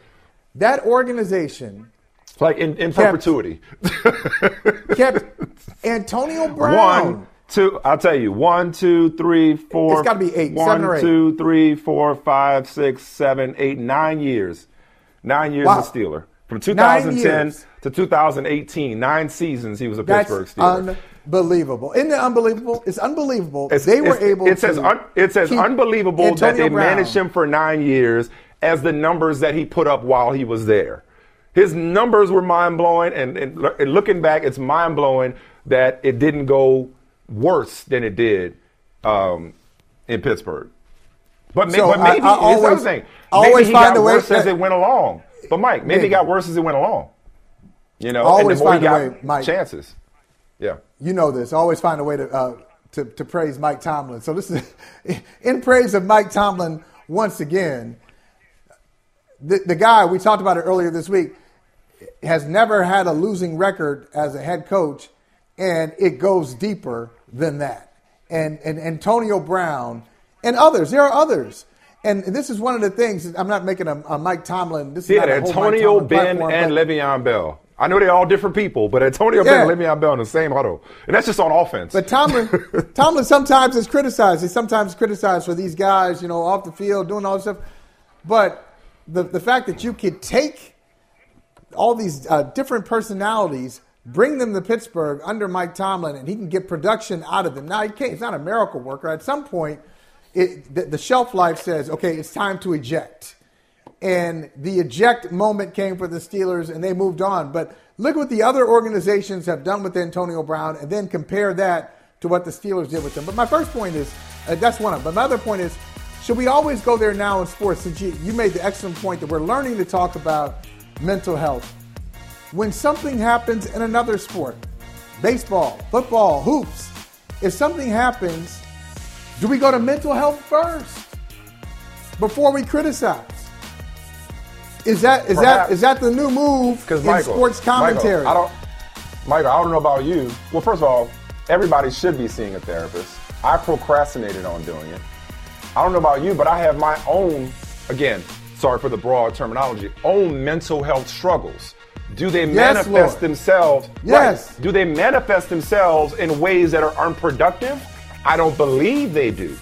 That organization, like in, in kept, perpetuity, kept Antonio Brown. One, two. I'll tell you. One, two, three, four. It's got to be eight. One, seven or eight. two, three, four, five, six, seven, eight, nine years Nine years wow. a Steeler. From 2010 to 2018, nine seasons he was a That's Pittsburgh Steeler. Unbelievable. Isn't it unbelievable? It's unbelievable. It's, they were able it says un, it says unbelievable Antonio that they Brown. managed him for nine years as the numbers that he put up while he was there. His numbers were mind blowing, and, and, and looking back, it's mind blowing that it didn't go worse than it did um, in Pittsburgh. But, so but maybe I, I always, thing. Maybe he got worse as it went along. But Mike, maybe, maybe got worse as it went along. You know, always and the more find a way, Mike, chances. Yeah. You know this. Always find a way to, uh, to to praise Mike Tomlin. So this is in praise of Mike Tomlin once again. The the guy we talked about it earlier this week has never had a losing record as a head coach, and it goes deeper than that. And and Antonio Brown and others. There are others. And this is one of the things. I'm not making a, a Mike Tomlin. This is yeah, Antonio Ben and Le'Veon Bell. I know they're all different people, but Antonio yeah. Ben and Le'Veon Bell in the same huddle, and that's just on offense. But Tomlin, Tomlin sometimes is criticized. He's sometimes criticized for these guys, you know, off the field doing all this stuff. But the the fact that you could take all these uh, different personalities, bring them to Pittsburgh under Mike Tomlin, and he can get production out of them. Now he can't. He's not a miracle worker. At some point it, the, the shelf life says, okay, it's time to eject. And the eject moment came for the Steelers and they moved on. But look what the other organizations have done with Antonio Brown and then compare that to what the Steelers did with them. But my first point is uh, that's one of them. But my other point is should we always go there now in sports? Since you, you made the excellent point that we're learning to talk about mental health. When something happens in another sport, baseball, football, hoops, if something happens do we go to mental health first before we criticize? Is that is Perhaps. that is that the new move in Michael, sports commentary? Michael, I don't, Michael, I don't know about you. Well, first of all, everybody should be seeing a therapist. I procrastinated on doing it. I don't know about you, but I have my own, again, sorry for the broad terminology, own mental health struggles. Do they yes, manifest Lord. themselves? Yes. Right, do they manifest themselves in ways that are unproductive? I don't believe they do.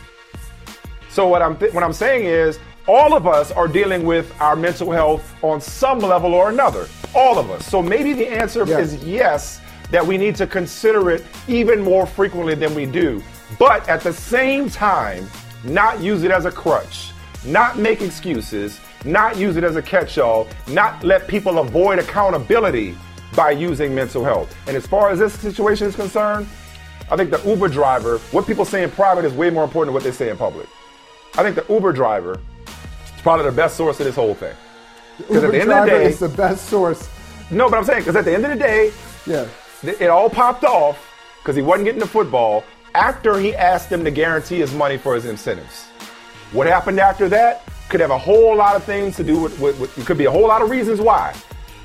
So what I'm th- what I'm saying is all of us are dealing with our mental health on some level or another. All of us. So maybe the answer yes. is yes that we need to consider it even more frequently than we do. But at the same time, not use it as a crutch, not make excuses, not use it as a catch-all, not let people avoid accountability by using mental health. And as far as this situation is concerned, I think the Uber driver, what people say in private is way more important than what they say in public. I think the Uber driver is probably the best source of this whole thing. Because at the end of the day, is the best source. No, but I'm saying because at the end of the day, yeah, it all popped off because he wasn't getting the football after he asked them to guarantee his money for his incentives. What happened after that could have a whole lot of things to do with, with, with it could be a whole lot of reasons why.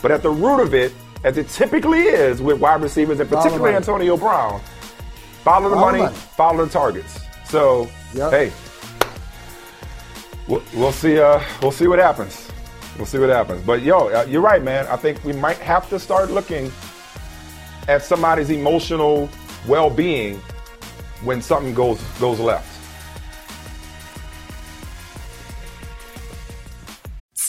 But at the root of it, as it typically is with wide receivers and particularly Antonio Brown, Follow the money, money, follow the targets. So, yep. hey, we'll, we'll, see. Uh, we'll see what happens. We'll see what happens. But yo, uh, you're right, man. I think we might have to start looking at somebody's emotional well-being when something goes goes left.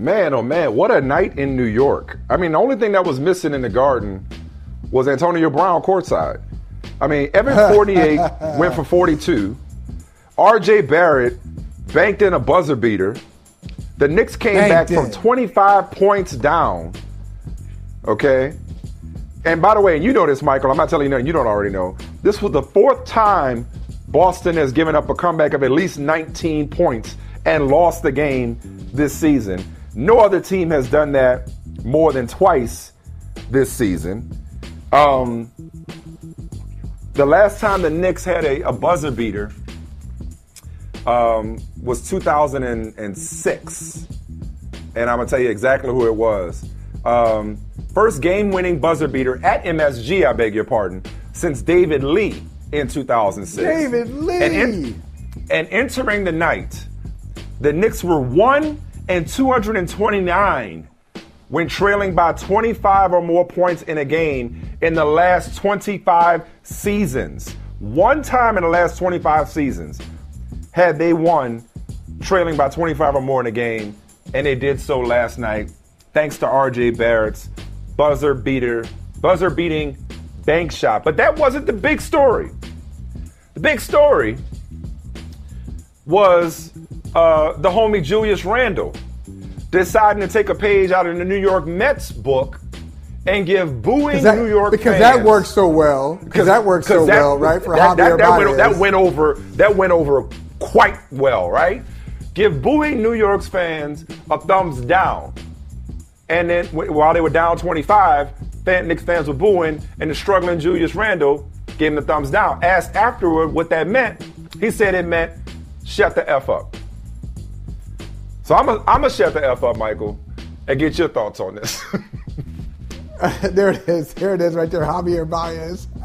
Man, oh man, what a night in New York. I mean, the only thing that was missing in the garden was Antonio Brown courtside. I mean, Evan 48 went for 42. RJ Barrett banked in a buzzer beater. The Knicks came back from 25 points down. Okay? And by the way, and you know this, Michael. I'm not telling you nothing you don't already know. This was the fourth time Boston has given up a comeback of at least 19 points and lost the game this season. No other team has done that more than twice this season. Um, the last time the Knicks had a, a buzzer beater um, was 2006. And I'm going to tell you exactly who it was. Um, first game winning buzzer beater at MSG, I beg your pardon, since David Lee in 2006. David Lee! And, in, and entering the night, the Knicks were 1 and 229 when trailing by 25 or more points in a game in the last 25 seasons. One time in the last 25 seasons had they won trailing by 25 or more in a game, and they did so last night thanks to RJ Barrett's buzzer beater, buzzer beating bank shot. But that wasn't the big story. The big story was uh, the homie Julius Randle deciding to take a page out of the New York Mets book and give booing that, New York because fans, that works so well. Because that works so that, well, right? For that, Javier that, that, went, that went over. That went over quite well, right? Give booing New York's fans a thumbs down, and then while they were down 25, fan, Knicks fans were booing, and the struggling Julius Randle gave him the thumbs down. Asked afterward what that meant, he said it meant shut the f up. So I'm gonna I'm shut the f up, Michael, and get your thoughts on this. there it is. There it is, right there. Javier Baez.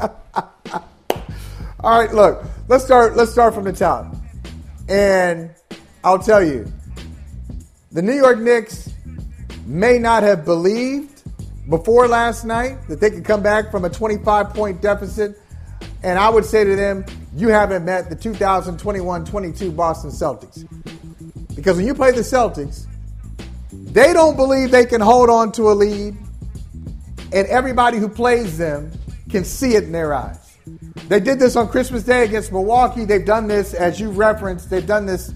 All right, look. Let's start. Let's start from the top, and I'll tell you, the New York Knicks may not have believed before last night that they could come back from a 25 point deficit, and I would say to them, you haven't met the 2021-22 Boston Celtics. Because when you play the Celtics, they don't believe they can hold on to a lead, and everybody who plays them can see it in their eyes. They did this on Christmas Day against Milwaukee. They've done this, as you referenced, they've done this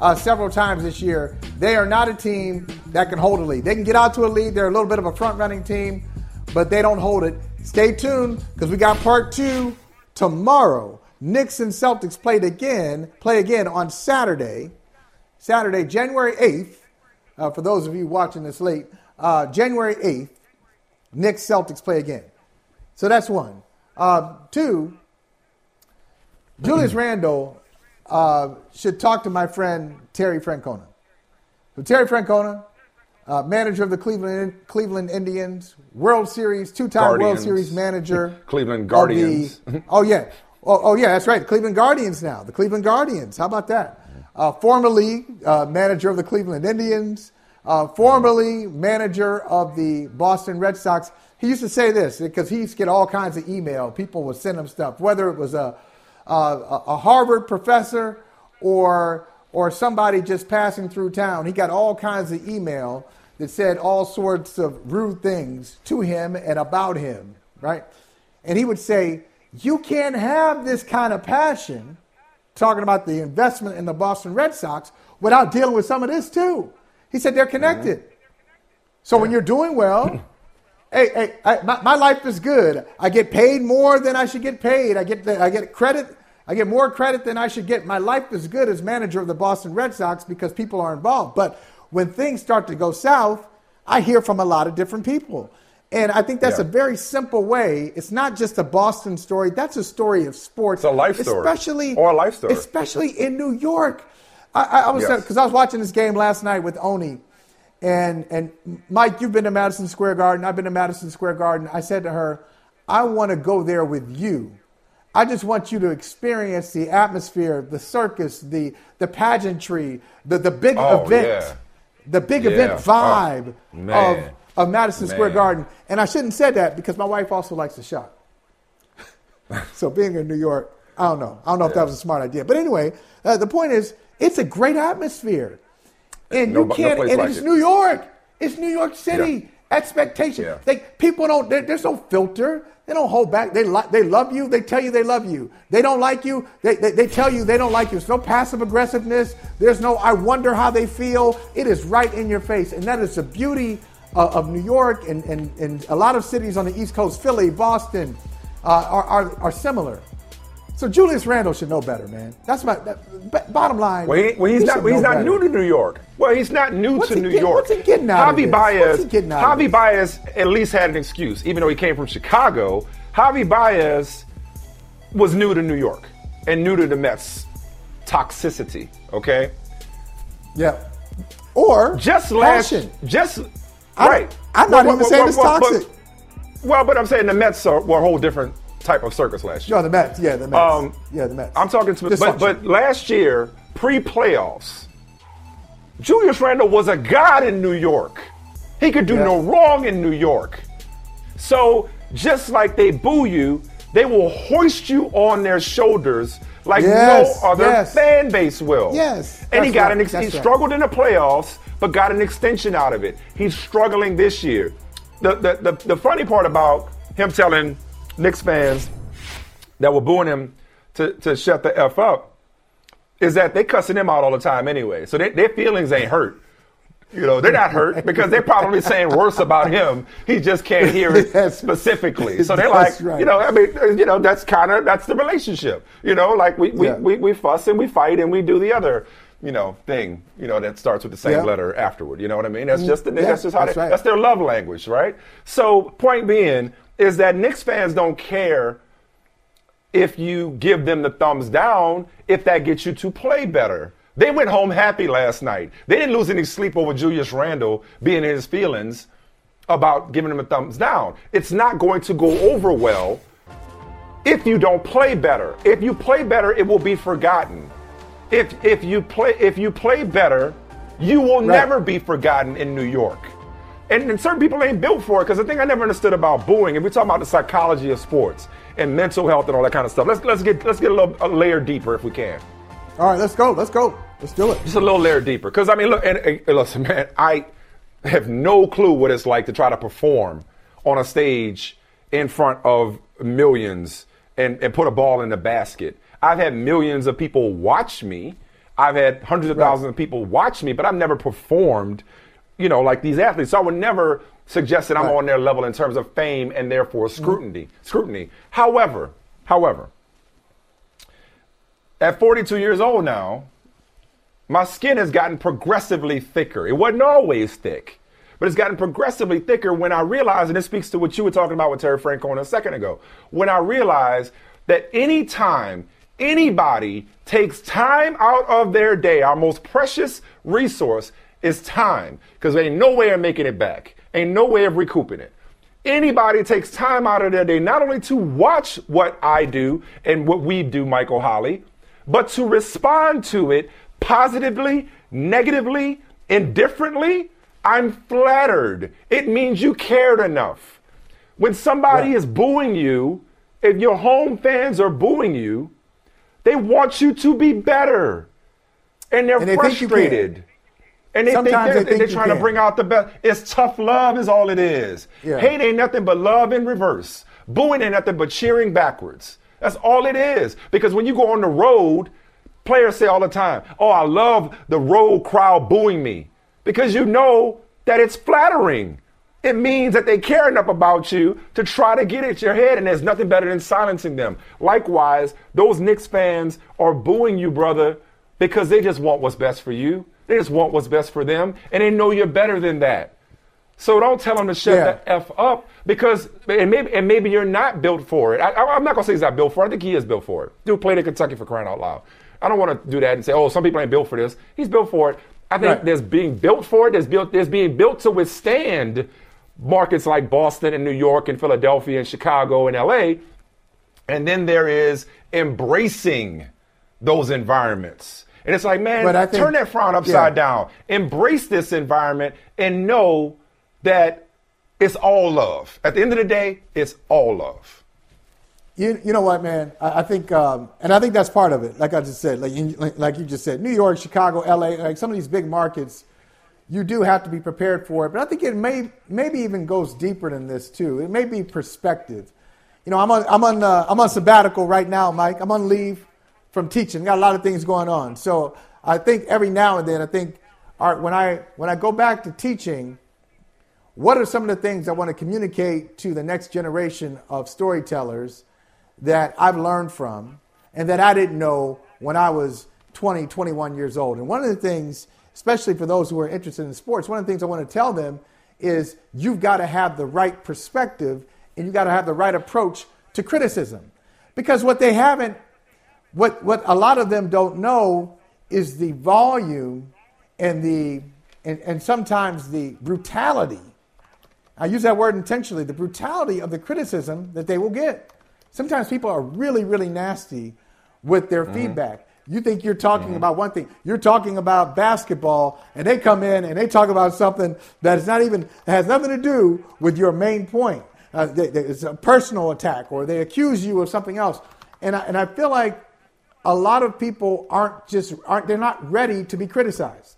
uh, several times this year. They are not a team that can hold a lead. They can get out to a lead. They're a little bit of a front running team, but they don't hold it. Stay tuned because we got part two tomorrow. Knicks and Celtics played again, play again on Saturday, Saturday, January 8th. Uh, for those of you watching this late, uh, January 8th, Knicks Celtics play again. So that's one. Uh, two, Julius Randle uh, should talk to my friend Terry Francona. So Terry Francona, uh, manager of the Cleveland Cleveland Indians, World Series, two-time World Series manager, Cleveland Guardians. The, oh yeah, oh, oh, yeah, that's right. The Cleveland Guardians now. The Cleveland Guardians. How about that? Uh, formerly uh, manager of the Cleveland Indians, uh, formerly manager of the Boston Red Sox. He used to say this because he used to get all kinds of email. People would send him stuff, whether it was a uh, a Harvard professor or or somebody just passing through town. He got all kinds of email that said all sorts of rude things to him and about him, right? And he would say, "You can't have this kind of passion." Talking about the investment in the Boston Red Sox without dealing with some of this too. He said they're connected. So when you're doing well, hey, hey, I, my, my, life is good. I get paid more than I should get paid. I get the, I get credit. I get more credit than I should get. My life is good as manager of the Boston Red Sox because people are involved. But when things start to go south, I hear from a lot of different people. And I think that's Yeah. a very simple way. It's not just a Boston story. That's a story of sports. It's a life story. Especially Or a life story. Especially in New York. I, I, was Yes. Uh, because I was watching this game last night with Oni. And and Mike, you've been to Madison Square Garden. I've been to Madison Square Garden. I said to her, I want to go there with you. I just want you to experience the atmosphere, the circus, the the pageantry, the the big Oh, event, yeah. the big Yeah. event vibe Oh, of of Madison Square Garden. And I shouldn't say that because my wife also likes to shop. so being in New York, I don't know. I don't know if that was a smart idea. But anyway, uh, the point is, it's a great atmosphere, and No- you can't. place and like it's it. New York. It's New York City. Expectation. Yeah. They people don't. There's no filter. They don't hold back. They li- they love you. They tell you they love you. They don't like you. They, they, they tell you they don't like you. There's no passive aggressiveness. There's no I wonder how they feel. It is right in your face, and that is the beauty uh, of New York and, and and a lot of cities on the East Coast, Philly, Boston, uh, are, are are similar. So Julius Randle should know better, man. That's my that, b- bottom line. Well, he, well he's he not. Well, he's not better. new to New York. Well, he's not new What's to New get- York. what's he getting out of Javi this? Baez. What's he getting out Javi? Baez at least had an excuse, even though he came from Chicago. Javi Baez was new to New York and new to the Mets toxicity. Okay, Yeah. Or just last, passion. just I- right. I'm not even saying it's toxic. But, well, but I'm saying the Mets are, were a whole different type of circus last year. No, the Mets. Yeah, the Mets. Um, yeah, the Mets. I'm talking to, but, but last year, pre-playoffs, Julius Randle was a god in New York. He could do Yeah. no wrong in New York. So just like they boo you, they will hoist you on their shoulders like Yes, no other yes. fan base will. Yes, and he got right, an ex- he that's right. struggled in the playoffs, but got an extension out of it. He's struggling this year. The the the, the funny part about him telling Knicks fans that were booing him to, to shut the F up is that they cussing him out all the time anyway. So they, their feelings ain't hurt. You know, they're not hurt because they're probably saying worse about him. He just can't hear it Yes. specifically. So they're That's like, right. you know, I mean, uh, you know, that's kind of that's the relationship. You know, like we we, Yeah. we we fuss and we fight and we do the other, you know, thing. You know, that starts with the same Yeah. letter afterward. You know what I mean? That's mm, just the, Yeah, that's just how that's they, right. that's their love language, right? So point being is that Knicks fans don't care if you give them the thumbs down if that gets you to play better. They went home happy last night. They didn't lose any sleep over Julius Randle being in his feelings about giving him a thumbs down. It's not going to go over well if you don't play better. If you play better, it will be forgotten. If if you play if you play better, you will never be forgotten in New York. And, and certain people ain't built for it because the thing I never understood about booing, and we talk about the psychology of sports and mental health and all that kind of stuff. Let's let's get let's get a little a layer deeper if we can. All right, let's go. Let's go. Let's do it. Just a little layer deeper. Because, I mean, look, and, and listen, man, I have no clue what it's like to try to perform on a stage in front of millions and, and put a ball in the basket. I've had millions of people watch me. I've had hundreds of thousands of people watch me, but I've never performed, you know, like these athletes. So I would never suggest that I'm Right. on their level in terms of fame and therefore mm-hmm. scrutiny. Scrutiny. However, however, at 42 years old now, my skin has gotten progressively thicker. It wasn't always thick, but it's gotten progressively thicker when I realize, and this speaks to what you were talking about with Terry Francona a second ago, when I realize that anytime anybody takes time out of their day, our most precious resource is time, because there ain't no way of making it back, ain't no way of recouping it. Anybody takes time out of their day not only to watch what I do and what we do, Michael Holley, but to respond to it positively, negatively, indifferently, I'm flattered. It means you cared enough. When somebody is booing you, if your home fans are booing you, they want you to be better. And they're And they can. frustrated. And they Sometimes think they're, they you trying to bring out the best. It's tough love, is all it is. Yeah. Hate ain't nothing but love in reverse. Booing ain't nothing but cheering backwards. That's all it is. Because when you go on the road, players say all the time, Oh, I love the road crowd booing me. Because you know that it's flattering. It means that they care enough about you to try to get at your head, and there's nothing better than silencing them. Likewise, those Knicks fans are booing you, brother, because they just want what's best for you. They just want what's best for them, and they know you're better than that. So don't tell them to shut yeah. the f up because and maybe and maybe you're not built for it. I, am not gonna say he's not built for it. I think he is built for it. Dude played in Kentucky for crying out loud. I don't want to do that and say, oh, some people ain't built for this. He's built for it. I think right. there's being built for it. There's built. There's being built to withstand markets like Boston and New York and Philadelphia and Chicago and L.A. And then there is embracing those environments. And it's like, man, think, turn that frown upside yeah. down. Embrace this environment and know that it's all love. At the end of the day, it's all love. You, you know what, man? I, I think, um, and I think that's part of it. Like I just said, like like you just said, New York, Chicago, L.A., like some of these big markets, you do have to be prepared for it. But I think it may maybe even goes deeper than this too. It may be perspective. You know, I'm on I'm on uh, I'm on sabbatical right now, Mike. I'm on leave from teaching. Got a lot of things going on. So I think every now and then, I think, all right, when I when I go back to teaching, what are some of the things I want to communicate to the next generation of storytellers that I've learned from and that I didn't know when I was 20, 21 years old? And one of the things, especially for those who are interested in sports, one of the things I want to tell them is you've got to have the right perspective and you've got to have the right approach to criticism. Because what they haven't, what, what a lot of them don't know is the volume and the and, and sometimes the brutality I use that word intentionally, the brutality of the criticism that they will get. Sometimes people are really, really nasty with their mm-hmm. feedback. You think you're talking mm-hmm. about one thing, you're talking about basketball, and they come in and they talk about something that is not even has nothing to do with your main point. Uh, they, they, it's a personal attack, or they accuse you of something else. And I, and I feel like a lot of people aren't just aren't they're not ready to be criticized.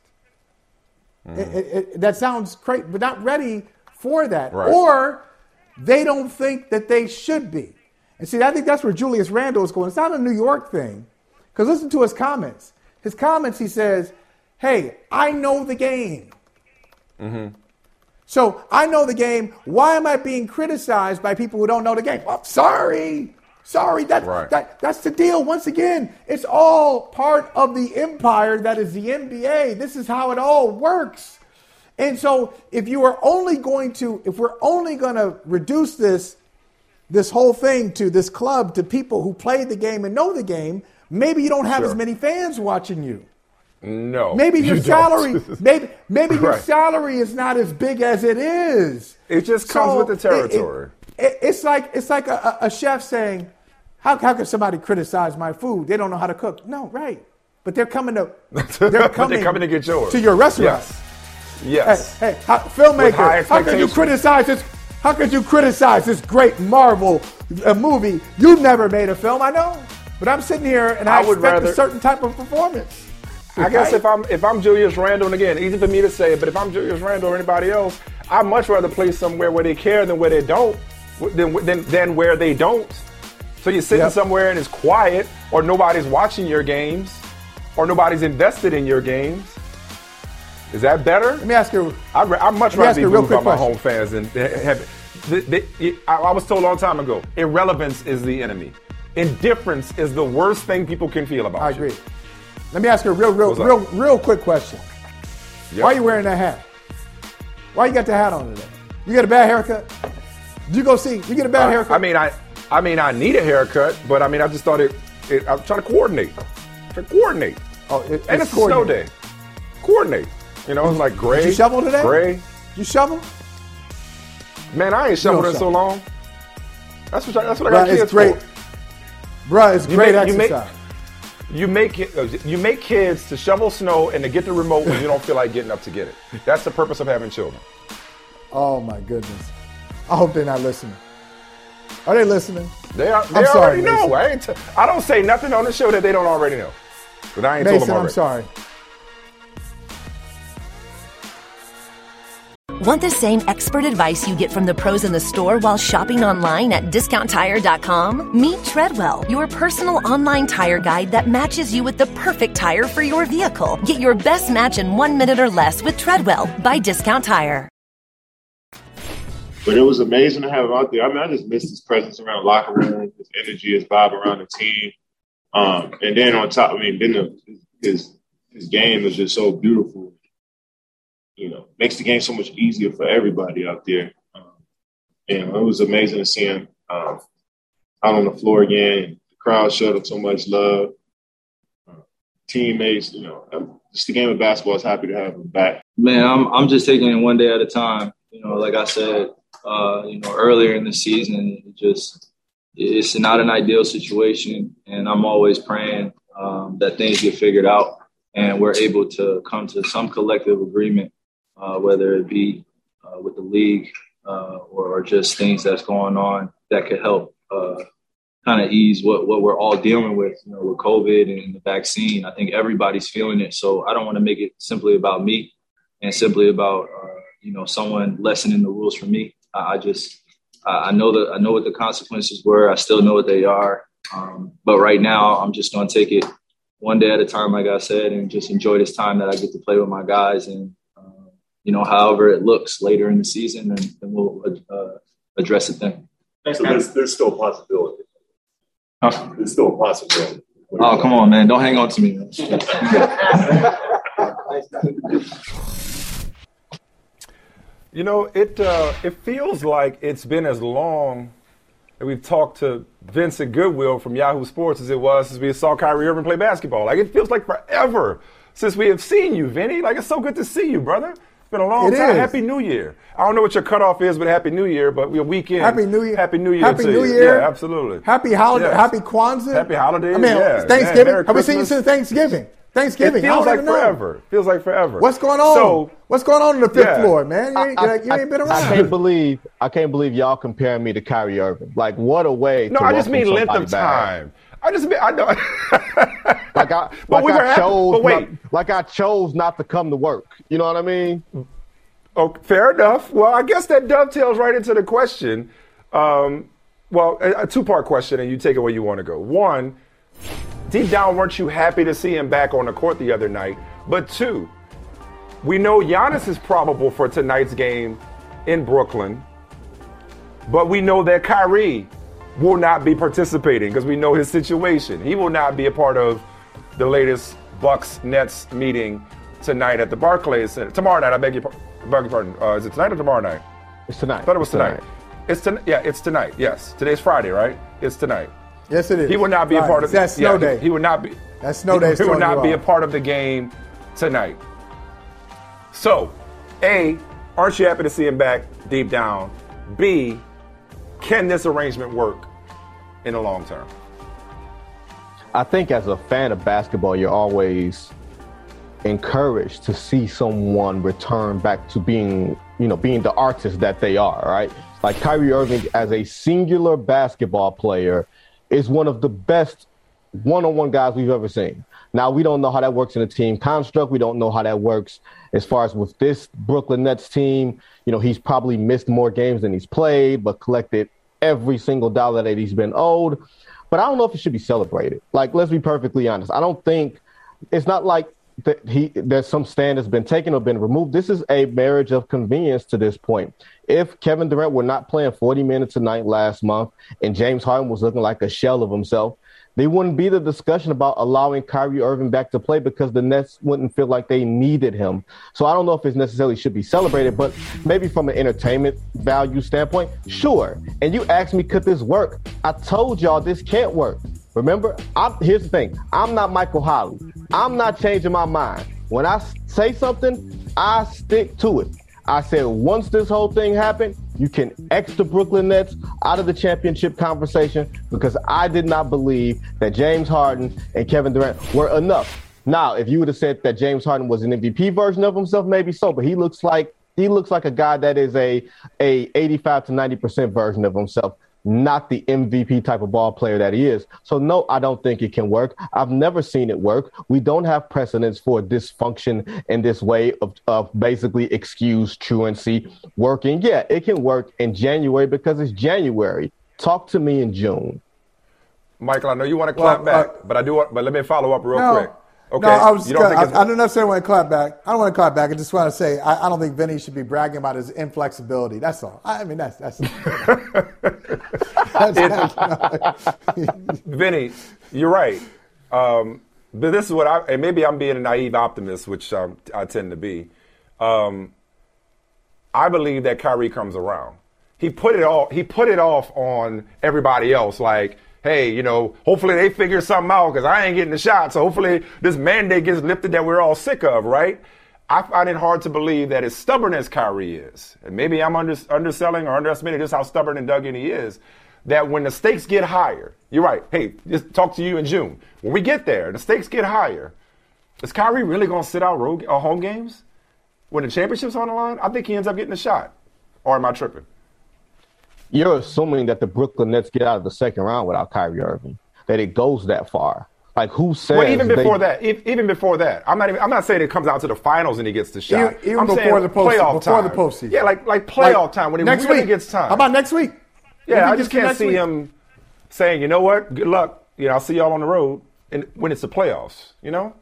Mm-hmm. It, it, that sounds great, but not ready for that. Right. Or they don't think that they should be. And see, I think that's where Julius Randle is going. It's not a New York thing. Because listen to his comments. His comments, he says, Hey, I know the game. Mm-hmm. So I know the game. Why am I being criticized by people who don't know the game? Well, sorry. Sorry. That, right. that, that's the deal. Once again, it's all part of the empire that is the NBA. This is how it all works. And so if you are only going to, if we're only going to reduce this, this whole thing to this club to people who play the game and know the game, maybe you don't have sure. as many fans watching you. No. Maybe your you salary, maybe maybe right. your salary is not as big as it is. It just comes so with the territory. It, it, it's like it's like a, a chef saying, how, how can somebody criticize my food? They don't know how to cook. No, right. But they're coming to they're coming, they're coming to get yours. To your restaurant. Yes. Yes. Hey, hey how, filmmaker, how can you criticize this? How could you criticize this great Marvel uh, movie? You've never made a film, I know, but I'm sitting here and I, I expect rather, a certain type of performance. I guess if I'm if I'm Julius Randle, and again, easy for me to say, but if I'm Julius Randle or anybody else, I'd much rather play somewhere where they care than where they don't, than than, than where they don't. So you're sitting yep. somewhere and it's quiet, or nobody's watching your games, or nobody's invested in your games. Is that better? Let me ask you. I, would much rather be moved by my home fans than have. The, the, I, I was told a long time ago, irrelevance is the enemy. Indifference is the worst thing people can feel about I you. agree. Let me ask you a real, real, real, real quick question. Yep. Why are you wearing that hat? Why you got the hat on today? You got a bad haircut? Did you go see? You get a bad uh, haircut? I mean, I, I mean, I need a haircut, but I mean, I just thought it. it I'm trying to coordinate. To coordinate. Oh, it, and it's, it's a snow day. Coordinate. You know, it's like gray. Did you shovel today? Gray. You shovel? Man, I ain't shoveled in so long. That's what I, that's what I got kids great. for. Bruh, it's you great make, exercise. You make, you uh, make you make kids to shovel snow and to get the remote when you don't feel like getting up to get it. That's the purpose of having children. Oh my goodness! I hope they're not listening. Are they listening? They are. They I'm already sorry, know. I, ain't t- I don't say nothing on the show that they don't already know. But I ain't Mason, told them already. I'm sorry. Want the same expert advice you get from the pros in the store while shopping online at discounttire.com? Meet Treadwell, your personal online tire guide that matches you with the perfect tire for your vehicle. Get your best match in one minute or less with Treadwell by Discount Tire. But it was amazing to have him out there. I mean, I just missed his presence around locker room, his energy, his vibe around the team. Um, and then on top, I mean, then the, his his game is just so beautiful you know, makes the game so much easier for everybody out there. Um, and it was amazing to see him um, out on the floor again. The crowd showed him so much love. Uh, teammates, you know, um, just the game of basketball is happy to have him back. Man, I'm I'm just taking it one day at a time. You know, like I said, uh, you know, earlier in the season, it just it's not an ideal situation, and I'm always praying um, that things get figured out and we're able to come to some collective agreement, uh, whether it be uh, with the league uh, or, or, just things that's going on that could help uh, kind of ease what, what we're all dealing with, you know, with COVID and the vaccine. I think everybody's feeling it. So I don't want to make it simply about me and simply about, uh, you know, someone lessening the rules for me. I, I just, I know that I know what the consequences were. I still know what they are. Um, but right now, I'm just going to take it one day at a time, like I said, and just enjoy this time that I get to play with my guys. And, you know, however it looks later in the season, and then we'll uh, address it then. So there's, there's still a possibility. Huh? There's still a possibility. Oh, come on, man. Don't hang on to me. you know, it, uh, it feels like it's been as long that we've talked to Vincent Goodwill from Yahoo Sports as it was since we saw Kyrie Irving play basketball. Like it feels like forever since we have seen you, Vinny. Like it's so good to see you, brother. It's been a long it time. Is. Happy New Year. I don't know what your cutoff is, but Happy New Year. But we're weekend. Happy New Year. Happy New Year. Happy New you. Year. Yeah, absolutely. Happy holiday. Yes. Happy Kwanzaa. Happy holidays. I mean, yeah. Thanksgiving. Yeah, Have we seen you since Thanksgiving? Thanksgiving. It feels like know. forever. Feels like forever. What's going on? So, What's going on in the fifth yeah. floor, man? You ain't, I, you ain't been around. I can't believe I can't believe y'all comparing me to Kyrie Irving. Like what a way. No, to I just mean welcome length of somebody back. I just I know. like I, but like we I were happy- chose, but wait. not, like I chose not to come to work. You know what I mean? Oh, fair enough. Well, I guess that dovetails right into the question. Um, well, a, a two-part question, and you take it where you want to go. One, deep down, weren't you happy to see him back on the court the other night? But two, we know Giannis is probable for tonight's game in Brooklyn, but we know that Kyrie will not be participating because we know his situation. He will not be a part of the latest Bucks Nets meeting tonight at the Barclays Center. Tomorrow night, I beg your, beg your pardon. Uh, is it tonight or tomorrow night? It's tonight. I thought it was It's tonight. It's tonight. Yeah, it's tonight. Yes, today's Friday, right? It's tonight. Yes, it is. He will not be a part of That's snow yeah, day. He, he would not be. That snow day is He will not be a part of the game tonight. So, A, aren't you happy to see him back deep down? B, can this arrangement work in the long term? I think as a fan of basketball, you're always encouraged to see someone return back to being, you know, being the artist that they are, right? Like Kyrie Irving as a singular basketball player is one of the best one-on-one guys we've ever seen. Now we don't know how that works in a team construct. We don't know how that works as far as with this Brooklyn Nets team. You know, he's probably missed more games than he's played, but collected every single dollar that he's been owed. But I don't know if it should be celebrated. Like, let's be perfectly honest. I don't think it's not like that he there's some stand that's been taken or been removed. This is a marriage of convenience to this point. If Kevin Durant were not playing 40 minutes a night last month and James Harden was looking like a shell of himself, they wouldn't be the discussion about allowing Kyrie Irving back to play because the Nets wouldn't feel like they needed him. So I don't know if it necessarily should be celebrated, but maybe from an entertainment value standpoint, sure. And you asked me, could this work? I told y'all this can't work. Remember, I'm, here's the thing. I'm not Michael Holley. I'm not changing my mind. When I say something, I stick to it. I said once this whole thing happened, you can X the Brooklyn Nets out of the championship conversation because I did not believe that James Harden and Kevin Durant were enough. Now, if you would have said that James Harden was an MVP version of himself, maybe so, but he looks like he looks like a guy that is a a 85 to 90 percent version of himself not the MVP type of ball player that he is. So no, I don't think it can work. I've never seen it work. We don't have precedence for dysfunction in this way of, of basically excuse truancy working. Yeah, it can work in January because it's January. Talk to me in June. Michael, I know you want to clap Well, uh, back, but I do. Want, but let me follow up real No. quick. Okay, No, I was. don't I, I don't necessarily want to clap back. I don't want to clap back. I just want to say I, I don't think Vinny should be bragging about his inflexibility. That's all. I mean, that's that's. that's Vinny, you're right. Um, but this is what I, and maybe I'm being a naive optimist, which um, I tend to be. Um, I believe that Kyrie comes around. He put it all. He put it off on everybody else. Like, hey, you know, hopefully they figure something out because I ain't getting the shot. So hopefully this mandate gets lifted that we're all sick of, right? I find it hard to believe that as stubborn as Kyrie is, and maybe I'm under, underselling or underestimating just how stubborn and dug in he is, that when the stakes get higher, you're right. Hey, just talk to you in June. When we get there, the stakes get higher. Is Kyrie really going to sit out road, uh, home games when the championship's on the line? I think he ends up getting a shot. Or am I tripping? You're assuming that the Brooklyn Nets get out of the second round without Kyrie Irving. That it goes that far. Like who says? Well, even before they, that, even before that, I'm not even. I'm not saying it comes out to the finals and he gets the shot. Even, even I'm before the post, playoff before time. the postseason. Yeah, like like playoff like, time when he next really week. gets time. How about next week? Yeah, I just can't see week. him saying, you know what, good luck. You know, I'll see y'all on the road, and when it's the playoffs, you know.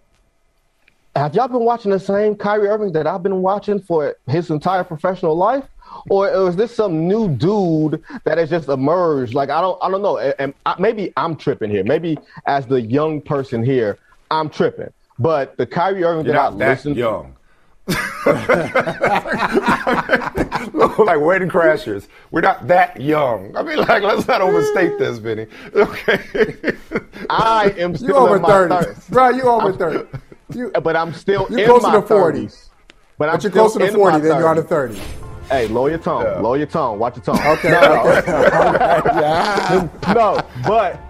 Have y'all been watching the same Kyrie Irving that I've been watching for his entire professional life? Or, or is this some new dude that has just emerged? Like I don't, I don't know. And maybe I'm tripping here. Maybe as the young person here, I'm tripping. But the Kyrie Irving You're that I not that listened young. like wedding crashers. We're not that young. I mean, like, let's not overstate this, Vinny. Okay. I am still you over in my 30. 30s. Bro, you over 30. You, but I'm still you're in closer my to 40. 30s. But, I'm But you're closer to in 40 my than you are to 30. Hey, lower your tone. Yeah. Lower your tone. Watch your tone. Okay. No, okay. no, but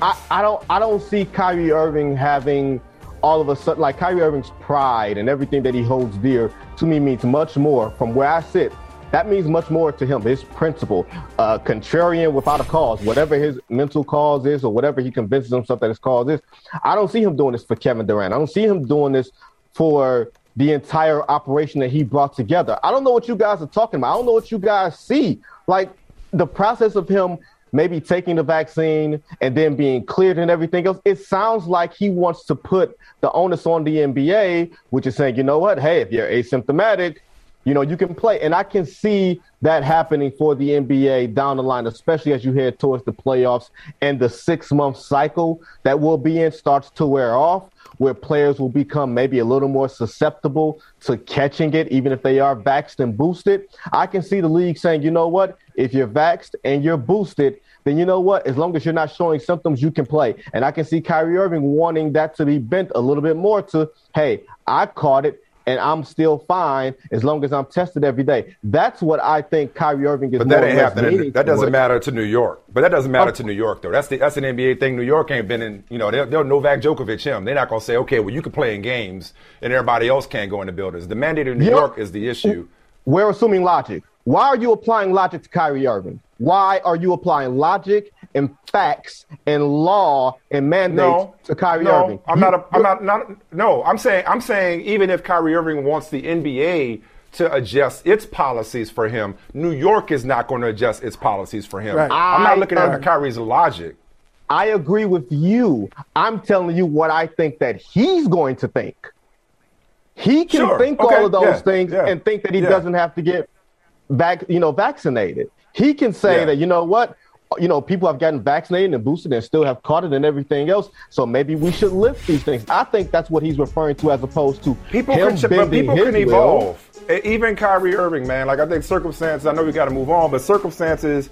I, I don't I don't see Kyrie Irving having all of a sudden like Kyrie Irving's pride and everything that he holds dear to me means much more from where I sit. That means much more to him. His principle, uh, contrarian without a cause, whatever his mental cause is or whatever he convinces himself that his cause is. I don't see him doing this for Kevin Durant. I don't see him doing this for the entire operation that he brought together. I don't know what you guys are talking about. I don't know what you guys see. Like the process of him maybe taking the vaccine and then being cleared and everything else, it sounds like he wants to put the onus on the NBA, which is saying, you know what, hey, if you're asymptomatic, you know, you can play. And I can see that happening for the NBA down the line, especially as you head towards the playoffs and the six month cycle that we'll be in starts to wear off where players will become maybe a little more susceptible to catching it, even if they are vaxxed and boosted. I can see the league saying, you know what, if you're vaxxed and you're boosted, then you know what, as long as you're not showing symptoms, you can play. And I can see Kyrie Irving wanting that to be bent a little bit more to, hey, I caught it and I'm still fine as long as I'm tested every day. That's what I think Kyrie Irving is. But that ain't happening. That doesn't matter to New York. But that doesn't matter to New York, though. That's the, that's an NBA thing. New York ain't been in. You know, they'll, they'll Novak Djokovic him. They're not gonna say, okay, well, you can play in games and everybody else can't go in the buildings. The mandate in New Yeah. York is the issue. We're assuming logic. Why are you applying logic to Kyrie Irving? Why are you applying logic and facts and law and mandates No, to Kyrie no, Irving? I'm not. A, I'm not. Not. No, I'm saying. I'm saying even if Kyrie Irving wants the NBA to adjust its policies for him, New York is not going to adjust its policies for him. Right. I'm not looking at Kyrie's logic. I agree with you. I'm telling you what I think that he's going to think. He can Sure. think Okay. all of those Yeah. things Yeah. and think that he Yeah. doesn't have to get back, you know, vaccinated. He can say that, you know what, you know, people have gotten vaccinated and boosted and still have caught it and everything else. So maybe we should lift these things. I think that's what he's referring to as opposed to People him can, but people can evolve. E- Even Kyrie Irving, man. Like I think circumstances. I know we got to move on, but circumstances,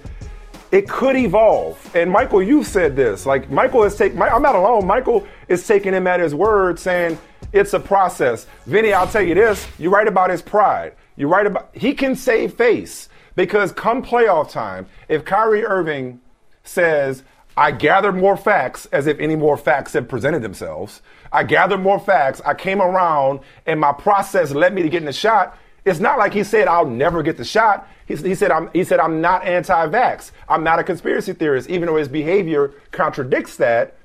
it could evolve. And Michael, you said this. Like Michael is taking. I'm not alone. Michael is taking him at his word, saying it's a process. Vinny, I'll tell you this. You're right about his pride. You're right about he can save face because come playoff time, if Kyrie Irving says, I gathered more facts as if any more facts had presented themselves. I gathered more facts. I came around and my process led me to getting the shot. It's not like he said, I'll never get the shot. He, he said, I'm, he said, I'm not anti-vax. I'm not a conspiracy theorist, even though his behavior contradicts that.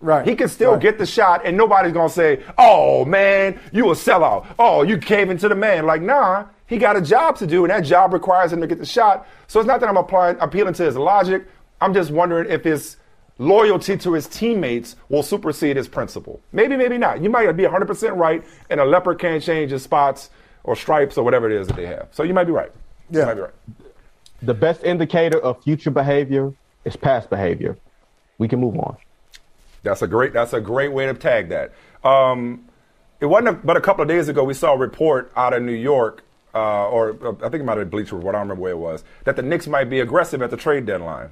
Right. He can still Right. get the shot, and nobody's gonna say, "Oh man, you a sellout. Oh, you caving to the man." Like, nah, he got a job to do, and that job requires him to get the shot. So it's not that I'm applying, appealing to his logic. I'm just wondering if his loyalty to his teammates will supersede his principle. Maybe, maybe not. You might be 100% right, and a leopard can't change his spots or stripes or whatever it is that they have. So you might be right. Yeah. You might be right. The best indicator of future behavior is past behavior. We can move on. That's a great. That's a great way to tag that. Um, it wasn't but a couple of days ago we saw a report out of New York, uh, or uh, I think it might have been Bleacher Report, I don't remember where it was, that the Knicks might be aggressive at the trade deadline.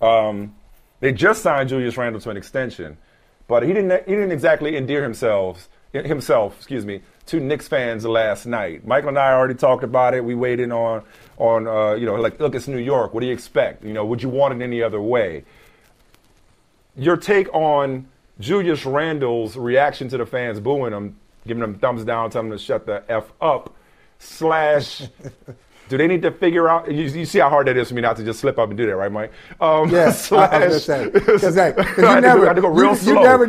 Um, they just signed Julius Randle to an extension, but he didn't he didn't exactly endear himself himself, excuse me, to Knicks fans last night. Michael and I already talked about it. We weighed in on on uh, you know like look, it's New York. What do you expect? You know, would you want it any other way? Your take on Julius Randle's reaction to the fans booing him, giving him thumbs down, telling him to shut the f up. Slash, do they need to figure out? You, you, see how hard that is for me not to just slip up and do that, right, Mike? Um, yes, slash, I because hey, you never, to go, real you, slow. you never,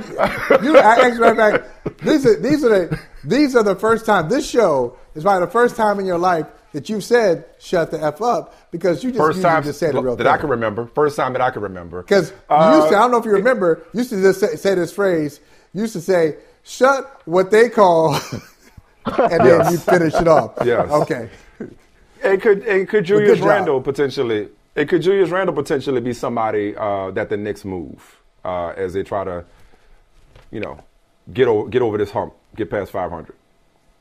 you actually, fact, these are these are the these are the first time. This show is probably the first time in your life that you've said "shut the f up" because you just first time just said it real that thing. I can remember. First time that I can remember. Because uh, used to, I don't know if you remember, used to just say, say this phrase. Used to say, "Shut what they call," and then yes. you finish it off. Yes. Okay. It could it could Julius Randle potentially it could Julius Randle potentially be somebody uh, that the Knicks move uh, as they try to, you know, get over get over this hump, get past 500.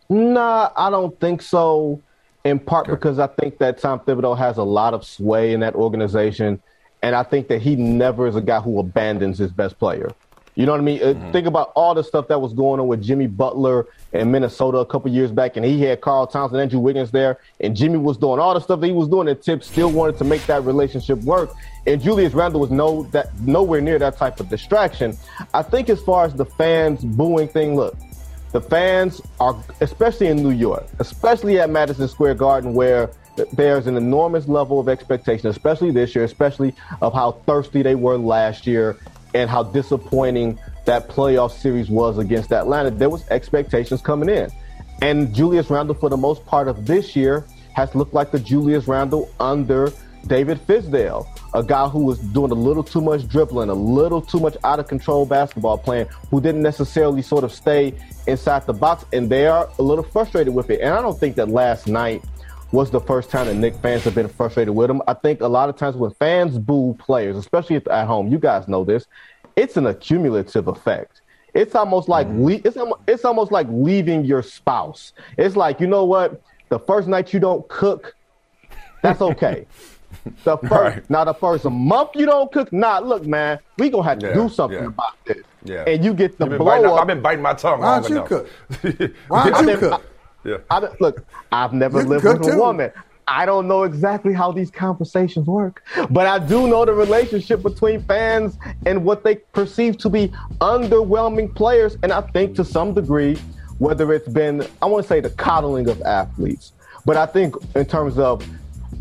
Nah, I don't think so. In part okay. because I think that Tom Thibodeau has a lot of sway in that organization, and I think that he never is a guy who abandons his best player. You know what I mean? Uh, mm-hmm. Think about all the stuff that was going on with Jimmy Butler in Minnesota a couple years back, and he had Karl Towns and Andrew Wiggins there, and Jimmy was doing all the stuff that he was doing, and Tip still wanted to make that relationship work. And Julius Randle was no that nowhere near that type of distraction. I think as far as the fans booing thing, look, the fans are, especially in New York, especially at Madison Square Garden, where there's an enormous level of expectation, especially this year, especially of how thirsty they were last year and how disappointing that playoff series was against Atlanta, there was expectations coming in. And Julius Randle, for the most part of this year, has looked like the Julius Randle under David Fizdale, a guy who was doing a little too much dribbling, a little too much out of control basketball playing, who didn't necessarily sort of stay inside the box, and they are a little frustrated with it. And I don't think that last night was the first time that Knick fans have been frustrated with him. I think a lot of times when fans boo players, especially at home, you guys know this, it's an accumulative effect. It's almost like mm-hmm. le- it's it's almost like leaving your spouse. It's like you know what, the first night you don't cook, that's okay. the first right. now the first month you don't cook, nah, look, man, we gonna have to yeah, do something yeah. about this. Yeah. And you get the blow up. I've been biting my tongue. Why don't you enough. cook? Why don't you cook? Yeah. I, look, I've never lived with a woman. I don't know exactly how these conversations work, but I do know the relationship between fans and what they perceive to be underwhelming players. And I think to some degree, whether it's been, I want to say the coddling of athletes, but I think in terms of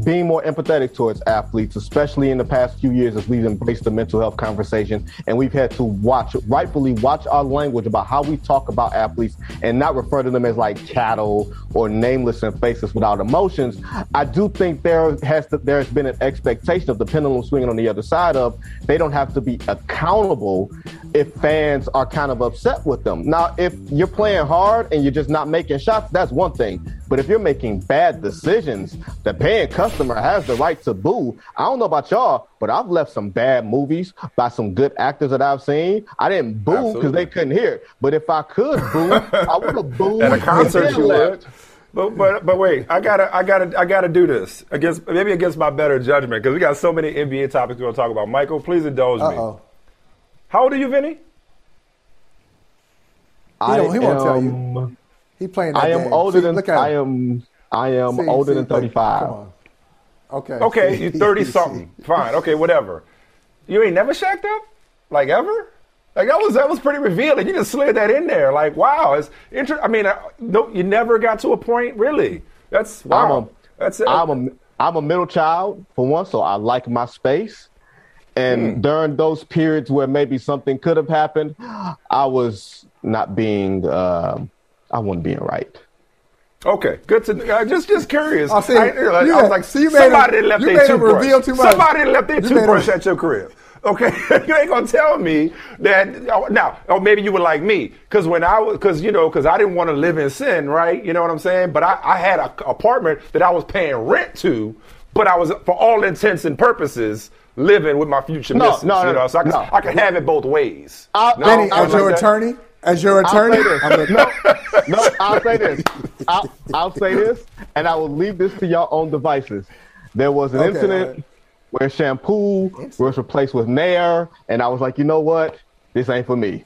being more empathetic towards athletes, especially in the past few years as we've embraced the mental health conversation and we've had to watch, rightfully watch our language about how we talk about athletes and not refer to them as like cattle or nameless and faceless without emotions. I do think there has to, there has been an expectation of the pendulum swinging on the other side of they don't have to be accountable if fans are kind of upset with them. Now, if you're playing hard and you're just not making shots, that's one thing. But if you're making bad decisions, the paying customer has the right to boo. I don't know about y'all, but I've left some bad movies by some good actors that I've seen. I didn't boo because they couldn't hear it. But if I could boo, I would have booed. At a concert, you would. But, but but wait, I gotta I gotta I gotta do this against maybe against my better judgment because we got so many NBA topics we're gonna talk about. Michael, please indulge Uh-oh. me. How old are you, Vinny? I he, he won't tell you. Um, He playing. I am game. older See, than I am. I am see, older see, than thirty five. Okay. Okay, you thirty something. Fine. Okay, whatever. You ain't never shacked up, like ever. Like that was that was pretty revealing. You just slid that in there. Like wow, it's interesting. I mean, uh, no, you never got to a point really. That's wow. I'm a, That's it. I'm a I'm a middle child for one, so I like my space. And hmm. during those periods where maybe something could have happened, I was not being, uh, I wasn't being right. Okay, good to uh, just just curious. I, see, I, I, I was like, see, so somebody left you their toothbrush. Somebody left their toothbrush at your crib. Okay, you ain't gonna tell me that oh, now. Or maybe you were like me, because when I was, because you know, because I didn't want to live in sin, right? You know what I'm saying? But I, I had an apartment that I was paying rent to, but I was, for all intents and purposes, living with my future no, missus. No, no, you know, so I can, no. I can have it both ways. Uh, no, Benny, as your like attorney, As your attorney? I'll say this. no, no, I'll say this. I'll, I'll, say this, and I will leave this to your own devices. There was an okay, incident right. where shampoo was replaced with Nair, and I was like, you know what? This ain't for me.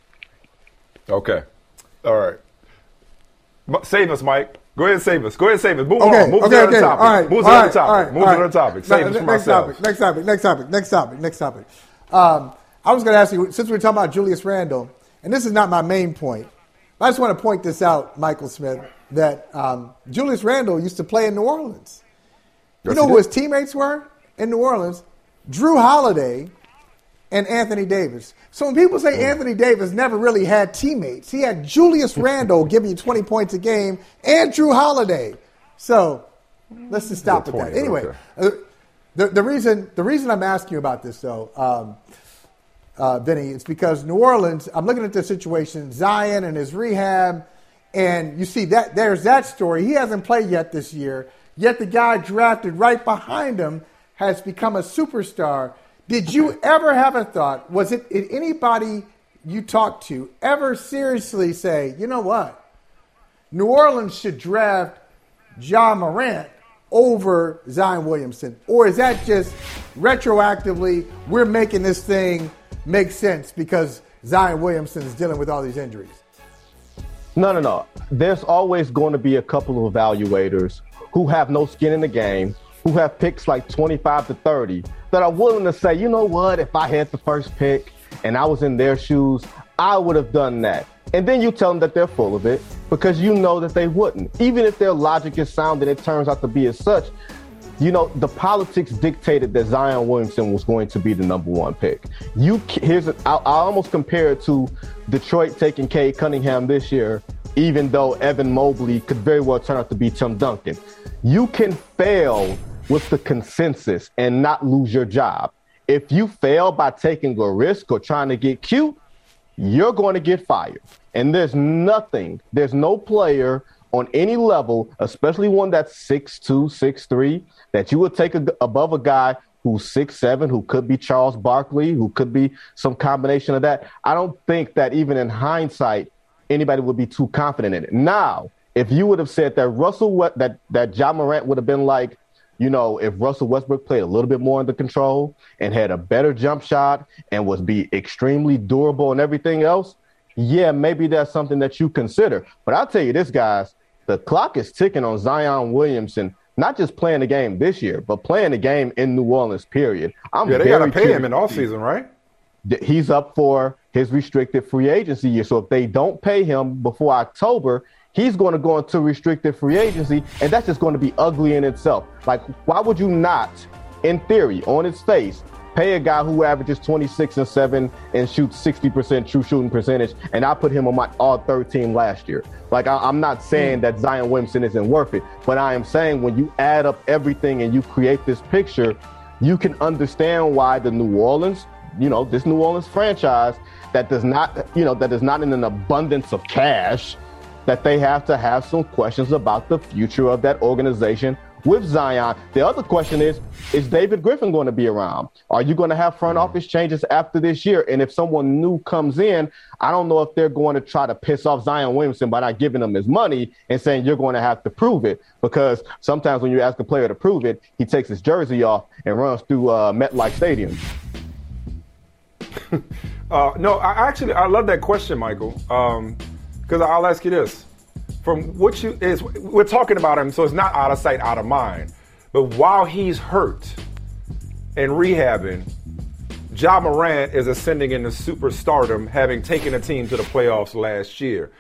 Okay. All right. Save us, Mike. Go ahead and save us. Go ahead and save us. Move okay, on. Move okay, to okay. topic. All right. Move to the other topic. Move to the topic. Save us from next Topic, next topic. Next topic. Next topic. Next topic. Next topic. Um, I was going to ask you, since we are talking about Julius Randle, and this is not my main point, I just want to point this out, Michael Smith, that um, Julius Randle used to play in New Orleans. Yes, you know who his teammates were in New Orleans? Jrue Holiday and Anthony Davis. So when people say Anthony Davis never really had teammates, he had Julius Randle giving you 20 points a game and Jrue Holiday. So let's just stop with that. Anyway, uh, the, the, reason, the reason I'm asking you about this, though, um, uh, Vinny, It's because New Orleans, I'm looking at the situation, Zion and his rehab, and you see that there's that story. He hasn't played yet this year, yet the guy drafted right behind him has become a superstar. Did you ever have a thought? Was it did anybody you talked to ever seriously say, you know what? New Orleans should draft Ja Morant over Zion Williamson? Or is that just retroactively, we're making this thing make sense because Zion Williamson is dealing with all these injuries? No, no, no. There's always going to be a couple of evaluators who have no skin in the game, who have picks like 25 to 30 that are willing to say, you know what, if I had the first pick and I was in their shoes, I would have done that. And then you tell them that they're full of it because you know that they wouldn't. Even if their logic is sound and it turns out to be as such, you know, the politics dictated that Zion Williamson was going to be the number one pick. You here's I, almost compare it to Detroit taking Cade Cunningham this year, even though Evan Mobley could very well turn out to be Tim Duncan. You can fail with the consensus and not lose your job. If you fail by taking a risk or trying to get cute, you're going to get fired. And there's nothing, there's no player on any level, especially one that's six two, six three, that you would take a, above a guy who's six seven, who could be Charles Barkley, who could be some combination of that. I don't think that even in hindsight, anybody would be too confident in it. Now, if you would have said that Russell, that that Ja Morant would have been like you know, if Russell Westbrook played a little bit more under control and had a better jump shot and was be extremely durable and everything else, yeah, maybe that's something that you consider. But I'll tell you this, guys, the clock is ticking on Zion Williamson, not just playing the game this year, but playing the game in New Orleans, period. I'm yeah, they got to pay him in off season, right? He's up for his restricted free agency year. So if they don't pay him before October, he's going to go into restricted free agency, and that's just going to be ugly in itself. Like, why would you not, in theory, on its face, pay a guy who averages 26 and 7 and shoots 60% true shooting percentage, and I put him on my all 13 last year? Like, I, am not saying hmm. that Zion Williamson isn't worth it, but I am saying when you add up everything and you create this picture, you can understand why the New Orleans, you know, this New Orleans franchise that does not, you know, that is not in an abundance of cash that they have to have some questions about the future of that organization with Zion. The other question is Is David Griffin going to be around? Are you going to have front office changes after this year? And if someone new comes in, I don't know if they're going to try to piss off Zion Williamson by not giving him his money and saying you're going to have to prove it. Because sometimes when you ask a player to prove it, he takes his jersey off and runs through uh, MetLife Stadium. uh, no, I actually I love that question, Michael. Um, because I'll ask you this: from what you is, we're talking about him, so it's not out of sight, out of mind. But while he's hurt and rehabbing, Ja Morant is ascending into superstardom, having taken a team to the playoffs last year.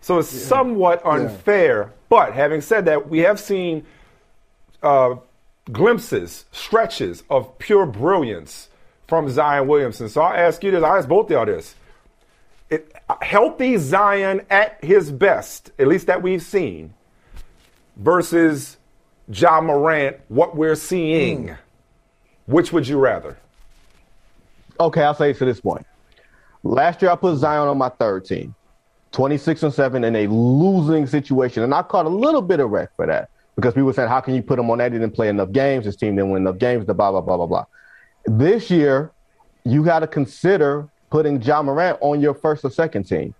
So it's yeah. somewhat unfair. Yeah. But having said that, we have seen uh, glimpses, stretches of pure brilliance from Zion Williamson. So I'll ask you this, I'll ask both y'all this healthy Zion at his best, at least that we've seen, versus Ja Morant, what we're seeing. Mm. Which would you rather? Okay, I'll say to this point. Last year, I put Zion on my third team, 26 and 7 in a losing situation. And I caught a little bit of wreck for that because people said, How can you put him on that? He didn't play enough games. His team didn't win enough games, the blah, blah, blah, blah, blah. This year, you got to consider putting Ja Morant on your first or second team.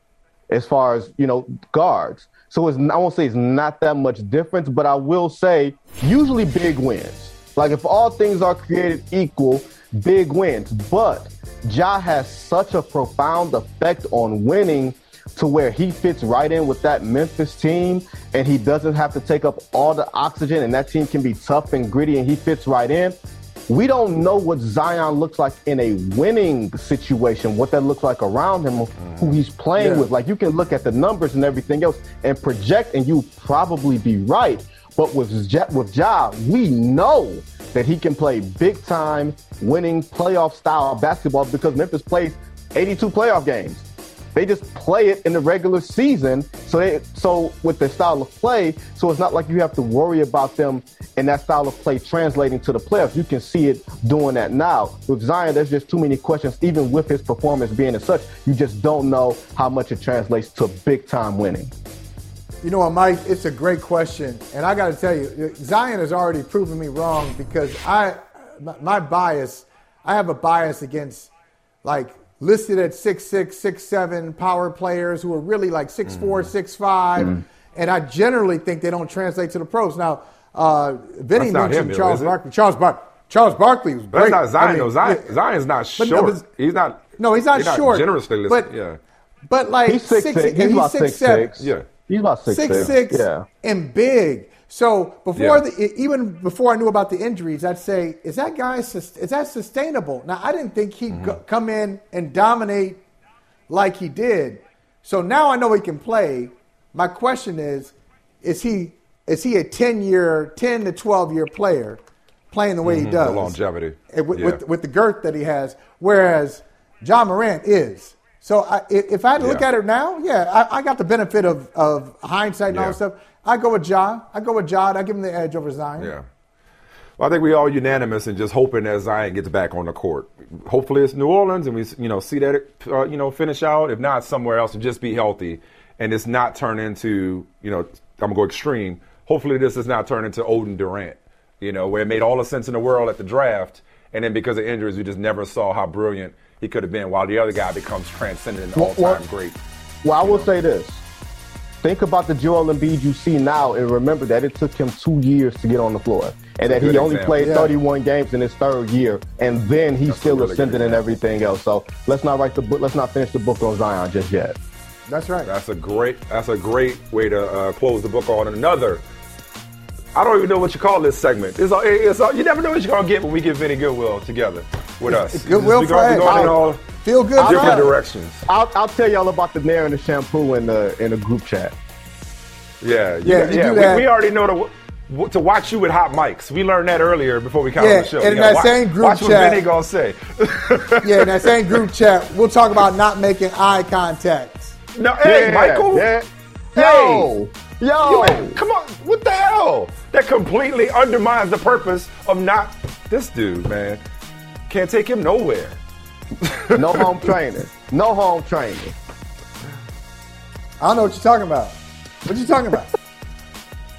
as far as you know guards. So it's I won't say it's not that much difference, but I will say usually big wins. Like if all things are created equal, big wins. But Ja has such a profound effect on winning to where he fits right in with that Memphis team and he doesn't have to take up all the oxygen and that team can be tough and gritty and he fits right in. We don't know what Zion looks like in a winning situation, what that looks like around him, who mm. he's playing Yeah. with. Like you can look at the numbers and everything else and project, and you probably be right. But with Ja, with Ja, we know that he can play big time, winning playoff style basketball because Memphis plays 82 playoff games. They just play it in the regular season. So they, so with their style of play, so it's not like you have to worry about them and that style of play translating to the playoffs. You can see it doing that now. With Zion, there's just too many questions, even with his performance being as such. You just don't know how much it translates to big time winning. You know what, Mike? It's a great question, and I got to tell you, Zion has already proven me wrong because I, my, my bias, I have a bias against like listed at six six, six seven power players who are really like six four, six five, Mhm. and I generally think they don't translate to the pros. Now, uh, Vinny That's mentioned him, though, Charles? Barkley. Charles Bar- Charles Barkley was But that's not Zion, I mean, though. Zion, yeah. Zion's not But- short. but- he's not. No, he's not short, Generously listed. but- yeah. But like He's six, six. He's about six, six, seven. six. Yeah. He's about six, six six. six Yeah. and big. So before Yeah. the even before I knew about the injuries, I'd say, is that guy is that sustainable? Now I didn't think he'd Mm-hmm. go, come in and dominate like he did. So now I know he can play. My question is, is he is he a ten year, ten to twelve year player playing the way Mhm, he the does? longevity. With, Yeah. with, with the girth that he has, whereas Ja Morant is. So I, if if I had to look Yeah. at it now, yeah, I, I got the benefit of, of hindsight and all that stuff. I go with Ja. I go with Ja. I give him the edge over Zion. Yeah. Well, I think we all unanimous and just hoping that Zion gets back on the court. Hopefully, it's New Orleans, and we you know see that it, uh, you know finish out. If not, somewhere else, and just be healthy, and it's not turn into you know I'm gonna go extreme. Hopefully, this does not turn into Oden Durant. You know, where it made all the sense in the world at the draft, and then because of injuries, we just never saw how brilliant he could have been. While the other guy becomes transcendent and all-time well- great. Well, I will say this. Think about the Joel Embiid you see now and remember that it took him two years to get on the floor. And that he only example. played Yeah. 31 games in his third year. And then he's That's still really ascending and everything else. So let's not write the book. Let's not finish the book on Zion just yet. That's right. That's a great. That's a great way to uh, close the book on another. I don't even know what you call this segment. It's, all, it's all, you never know what you're gonna get when we get Vinny Goodwill together with us. Goodwill we go, we Friday. going all Feel good different Friday. directions. I'll, I'll tell y'all about the nair and the shampoo in the in the group chat. Yeah, Yeah, you yeah. we, we already know to, to watch you with hot mics. We learned that earlier before we got Yeah, on the show. and in that watch, same group watch chat- what Vinny gonna say. yeah, in that same group chat, we'll talk about not making eye contact. No, hey, Yeah, Michael. yeah. Hey, Yo, ain't- come on, what the hell? That completely undermines the purpose of not this dude, man. Can't take him nowhere. no home training. No home training. I don't know what you're talking about. What you talking about?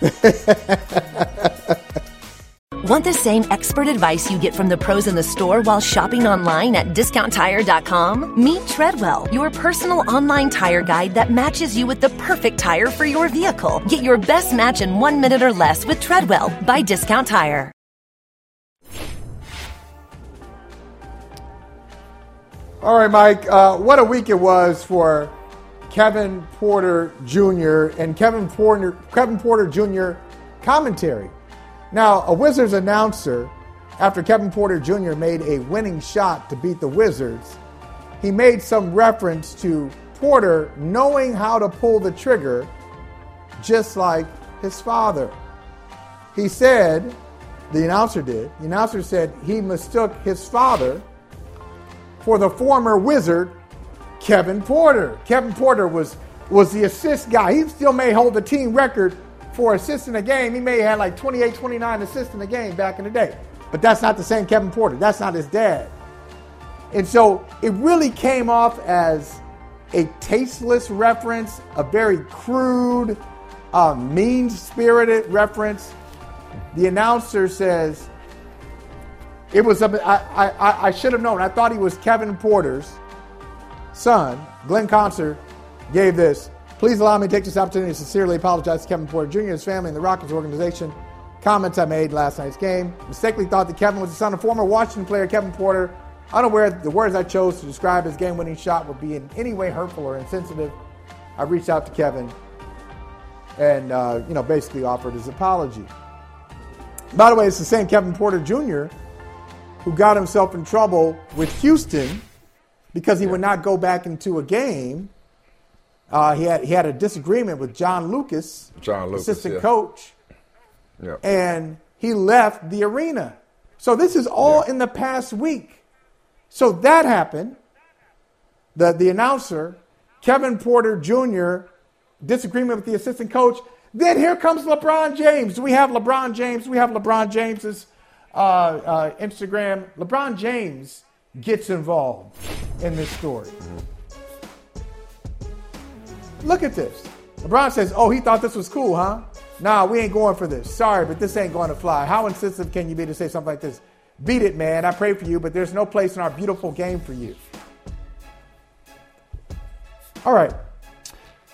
Want the same expert advice you get from the pros in the store while shopping online at discounttire.com? Meet Treadwell, your personal online tire guide that matches you with the perfect tire for your vehicle. Get your best match in one minute or less with Treadwell by Discount Tire. All right, Mike. Uh, what a week it was for Kevin Porter Jr. and Kevin Porter, Kevin Porter Jr. commentary. Now, a Wizards announcer, after Kevin Porter Jr. made a winning shot to beat the Wizards, he made some reference to Porter knowing how to pull the trigger, just like his father. He said, the announcer did, the announcer said he mistook his father for the former Wizard, Kevin Porter. Kevin Porter was, was the assist guy. He still may hold the team record for assists in a game. He may have had like 28, 29 assists in a game back in the day. But that's not the same Kevin Porter. That's not his dad. And so it really came off as a tasteless reference, a very crude, uh, mean spirited reference. The announcer says, it was, a, I, I, I should have known. I thought he was Kevin Porter's son, Glenn Consor, gave this. Please allow me to take this opportunity to sincerely apologize to Kevin Porter Jr., his family, and the Rockets organization. Comments I made last night's game. Mistakenly thought that Kevin was the son of former Washington player Kevin Porter. Unaware that the words I chose to describe his game winning shot would be in any way hurtful or insensitive. I reached out to Kevin and, uh, you know, basically offered his apology. By the way, it's the same Kevin Porter Jr. who got himself in trouble with Houston because he would not go back into a game. Uh, he had he had a disagreement with John Lucas, John Lucas, assistant yeah. coach, Yeah. and he left the arena. So this is all in the past week. So that happened. The the announcer, Kevin Porter Jr., disagreement with the assistant coach. Then here comes LeBron James. Do we have LeBron James? We have LeBron James's uh, uh, Instagram. LeBron James gets involved in this story. Look at this. LeBron says, "Oh, he thought this was cool, huh? Nah, we ain't going for this. Sorry, but this ain't going to fly. How insensitive can you be to say something like this? Beat it, man. I pray for you, but there's no place in our beautiful game for you." All right.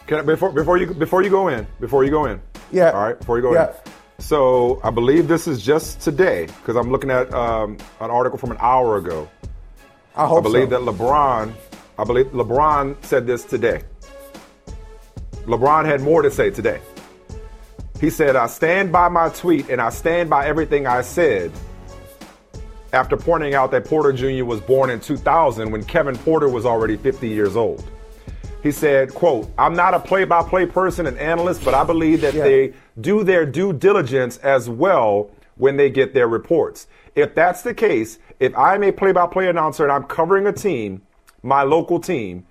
Can I, before before you before you go in before you go in? Yeah. All right. Before you go Yeah. in. So I believe this is just today because I'm looking at um, an article from an hour ago. I hope believe so. that LeBron. I believe LeBron said this today. LeBron had more to say today. He said, "I stand by my tweet and I stand by everything I said." After pointing out that Porter Jr. was born in 2000 when Kevin Porter was already 50 years old. He said, quote, I'm not a play-by-play person and analyst, but I believe that they do their due diligence as well when they get their reports. If that's the case, if I'm a play-by-play announcer and I'm covering a team, my local team,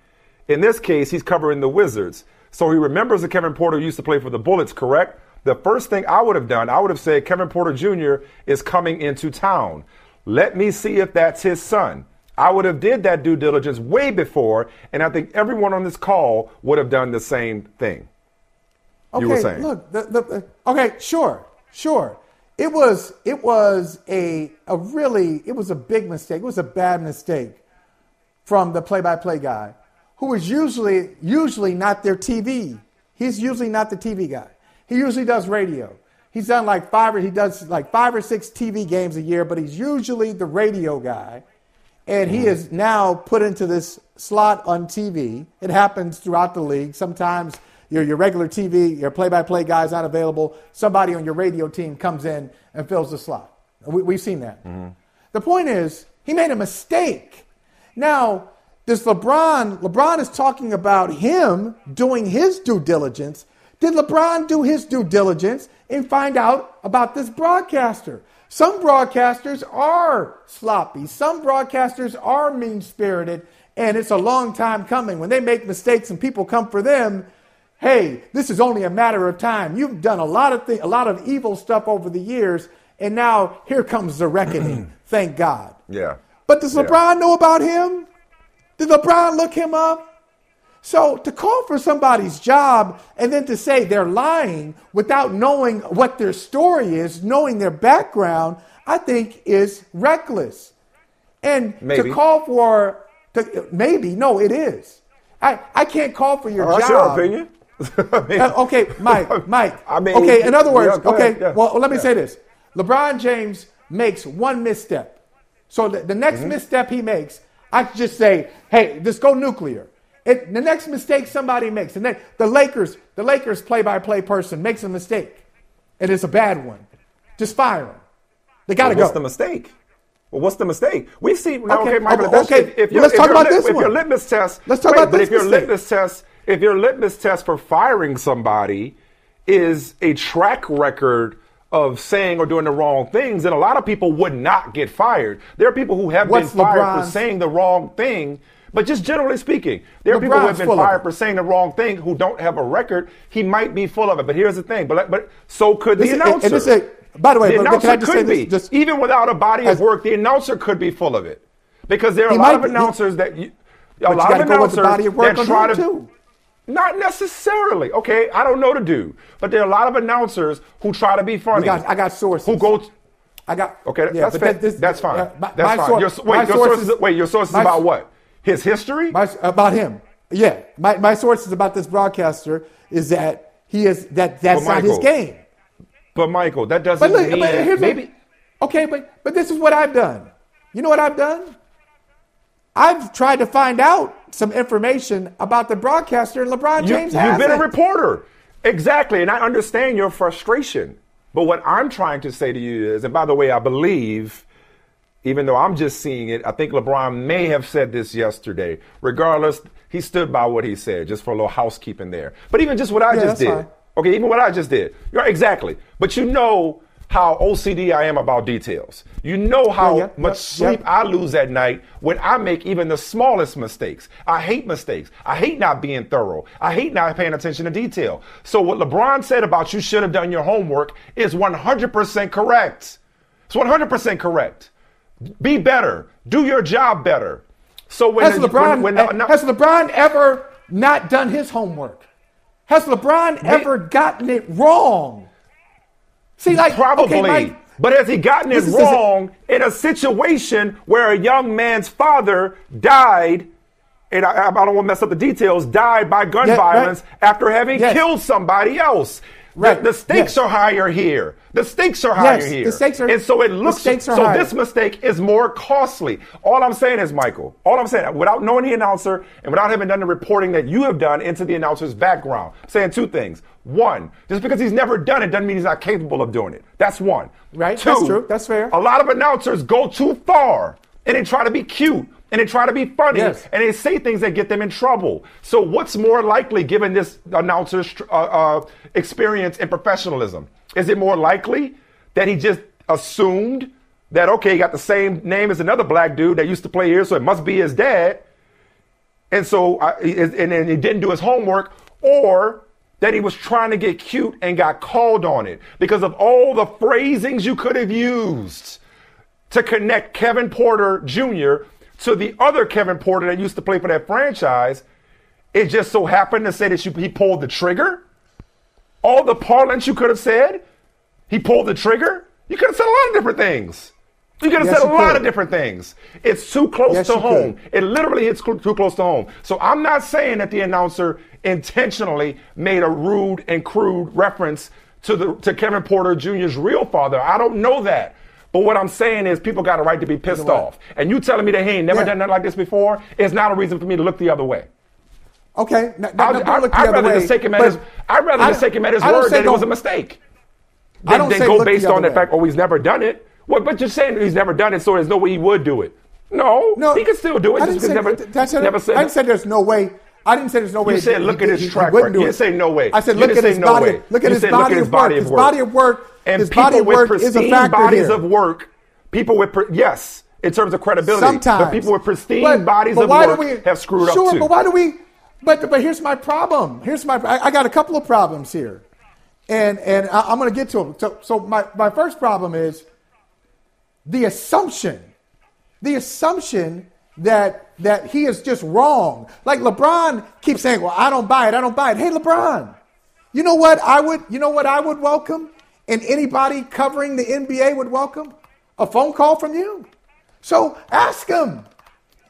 in this case, he's covering the Wizards. So he remembers that Kevin Porter used to play for the Bullets, correct? The first thing I would have done, I would have said Kevin Porter Jr. is coming into town. Let me see if that's his son. I would have did that due diligence way before, and I think everyone on this call would have done the same thing. Okay, you were saying. look, the, the, okay, sure, sure. It was it was a a really it was a big mistake. It was a bad mistake from the play-by-play guy, who is usually usually not their TV. He's usually not the TV guy. He usually does radio. He's done like five or he does like five or six TV games a year, but he's usually the radio guy. And he is now put into this slot on TV. It happens throughout the league. Sometimes your, your regular TV, your play by play guy is not available. Somebody on your radio team comes in and fills the slot. We, we've seen that. Mm-hmm. The point is, he made a mistake. Now, does LeBron, LeBron is talking about him doing his due diligence. Did LeBron do his due diligence and find out about this broadcaster? Some broadcasters are sloppy. Some broadcasters are mean spirited, and it's a long time coming. When they make mistakes and people come for them, hey, this is only a matter of time. You've done a lot of thi- a lot of evil stuff over the years, and now here comes the reckoning. Thank God. Yeah. But does Yeah. LeBron know about him? Did LeBron look him up? So to call for somebody's job and then to say they're lying without knowing what their story is, knowing their background, I think is reckless. And Maybe. to call for to, maybe no, it is. I, I can't call for your Oh, that's job. your opinion. I mean- okay, Mike, Mike. I mean, okay, in other words, yeah, okay, ahead, yeah. well, let me Yeah. say this. LeBron James makes one misstep. So the, the next Mm-hmm. misstep he makes, I just say, hey, just go nuclear. It, the next mistake somebody makes, and the Lakers, the Lakers play-by-play person makes a mistake, and it's a bad one. Just fire him. They got to Well, what's go. the mistake? Well, what's the mistake? We've seen. Now, Okay, okay, Michael. okay, If, if well, let's if talk about this If your litmus test. Let's talk wait, about But this if your mistake. litmus test, if your litmus test for firing somebody is a track record of saying or doing the wrong things, then a lot of people would not get fired. There are people who have What's been fired for saying the wrong thing. But just generally speaking, there are people who have been fired for saying the wrong thing who don't have a record. He might be full of it. But here's the thing. But but so could This the is- and- and this is- by the way, the but- announcer can I just say could this? be Just- even without a body of work. The announcer could be full of it because there are a lot of be- announcers that you, a you lot gotta of the announcers of that try to too. not necessarily. Okay, I don't know to do, but there are a lot of announcers who try to be funny. Got, I got sources. who go. I got. Okay, yeah, that's fair. that- this- that's fine. uh, my- that's my fine. sour- Your, wait, your sources- sources. Wait, your sources my- about what? His history? My, about him. Yeah, my, my sources about this broadcaster is that he is that that's Well, not his game. But Michael, that doesn't But look, mean but here's maybe. A, okay, but but this is what I've done. You know what I've done? I've tried to find out some information about the broadcaster, and LeBron James. You, have been a reporter. Exactly. And I understand your frustration. But what I'm trying to say to you is, and by the way, I believe, even though I'm just seeing it, I think LeBron may have said this yesterday. Regardless, he stood by what he said, just for a little housekeeping there. But even just what I Yeah, just did. fine. Okay, even what I just did. You're exactly. But you know how OCD I am about details. You know how Yeah, yeah, much sleep. I lose at night when I make even the smallest mistakes. I hate mistakes. I hate not being thorough. I hate not paying attention to detail. So what LeBron said about you should have done your homework is 100% correct. It's 100% correct. Be better. Do your job better. So when has LeBron when, when, eh, has LeBron ever not done his homework? Has LeBron ever gotten it wrong? See, like Probably. okay, Mike, but has he gotten it wrong in a situation where a young man's father died, and I, I don't want to mess up the details, died by gun Yeah, right. violence after having Yes. killed somebody else? The- Right. The, stakes Yes. are higher here. The stakes are higher Yes, the here. stakes are- and so it the looks stakes are so higher. this mistake is more costly. All I'm saying is, Michael, all I'm saying, without knowing the announcer and without having done the reporting that you have done into the announcer's background, saying two things. One, just because he's never done it doesn't mean he's not capable of doing it. That's one. Right, Two, that's true, that's fair. A lot of announcers go too far and they try to be cute and they try to be funny Yes. and they say things that get them in trouble. So what's more likely given this announcer's uh, uh, experience and professionalism? Is it more likely that he just assumed that okay, he got the same name as another black dude that used to play here, so it must be his dad, and so I, and then he didn't do his homework, or that he was trying to get cute and got called on it because of all the phrasings you could have used to connect Kevin Porter Jr. to the other Kevin Porter that used to play for that franchise. It just so happened to say that you, he pulled the trigger. All the parlance you could have said, he pulled the trigger. You could have said a lot of different things. You could have Yes, said a lot could. of different things. It's too close Yes, to home. could. It literally hits cl- too close to home. So I'm not saying that the announcer intentionally made a rude and crude reference to the to Kevin Porter Jr.'s real father. I don't know that. But what I'm saying is people got a right to be pissed know off. And you telling me that he ain't never Yeah. done nothing like this before is not a reason for me to look the other way. okay, n- n- I'll- don't I- look the I'd rather way, just take him at his, I'd rather I- just take him at his word that it was a mistake. I don't than say go look the based other on the fact, oh, he's never done it. What? But you're saying he's never done it, so there's no way he would do it. No, No, he could still do it. I just didn't say, never, that's never said I didn't say there's no way. I didn't say there's no way. You said he- look he- at his he- he track wouldn't record. You didn't say no way. I said look at his body. Look at his body of work. His body of work. And His people with work is a pristine bodies here. of work, people with pre- yes, in terms of credibility, Sometimes but people with pristine But- bodies but of work we- have screwed sure, up too. but why do we? But but here's my problem. Here's my. I, I got a couple of problems here, and and I, I'm going to get to them. So so my my first problem is the assumption, the assumption that that he is just wrong. Like LeBron keeps saying, "Well, I don't buy it. I don't buy it." Hey, LeBron, you know what I would? You know what I would welcome, and anybody covering the NBA would welcome a phone call from you. So ask him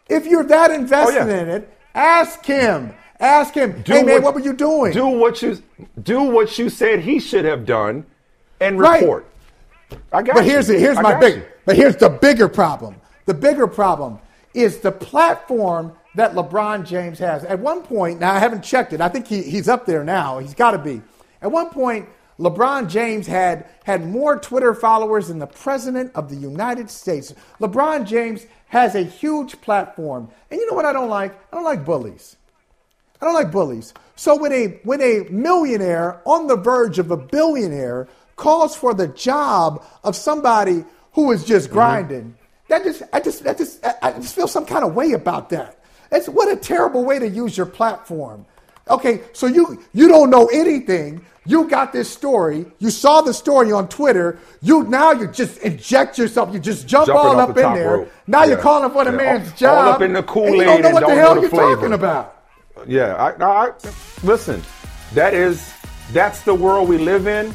if you're that invested Oh, yeah. in it. Ask him. Ask him. Do hey man, what were you doing? Do what you do what you said he should have done, and Right. report. I got But you. here's the, here's I my big. you. But here's the bigger problem. The bigger problem is the platform that LeBron James has. At one point, now I haven't checked it. I think he, he's up there now. He's got to be. At one point, LeBron James had had more Twitter followers than the president of the United States. LeBron James has a huge platform, and you know what I don't like? I don't like bullies. I don't like bullies. So when a when a millionaire on the verge of a billionaire calls for the job of somebody who is just mm-hmm. grinding, that just I just that just I I just feel some kind of way about that. It's what a terrible way to use your platform. Okay, so you you don't know anything. You got this story. You saw the story on Twitter. You now you just inject yourself. You just jump Jumping all up the in there. rope. Now you're calling for the Yeah. man's All- job. all up in the Kool-Aid You don't know what the don't hell the you're flavor. talking about. Yeah, I, I, I listen. That is that's the world we live in,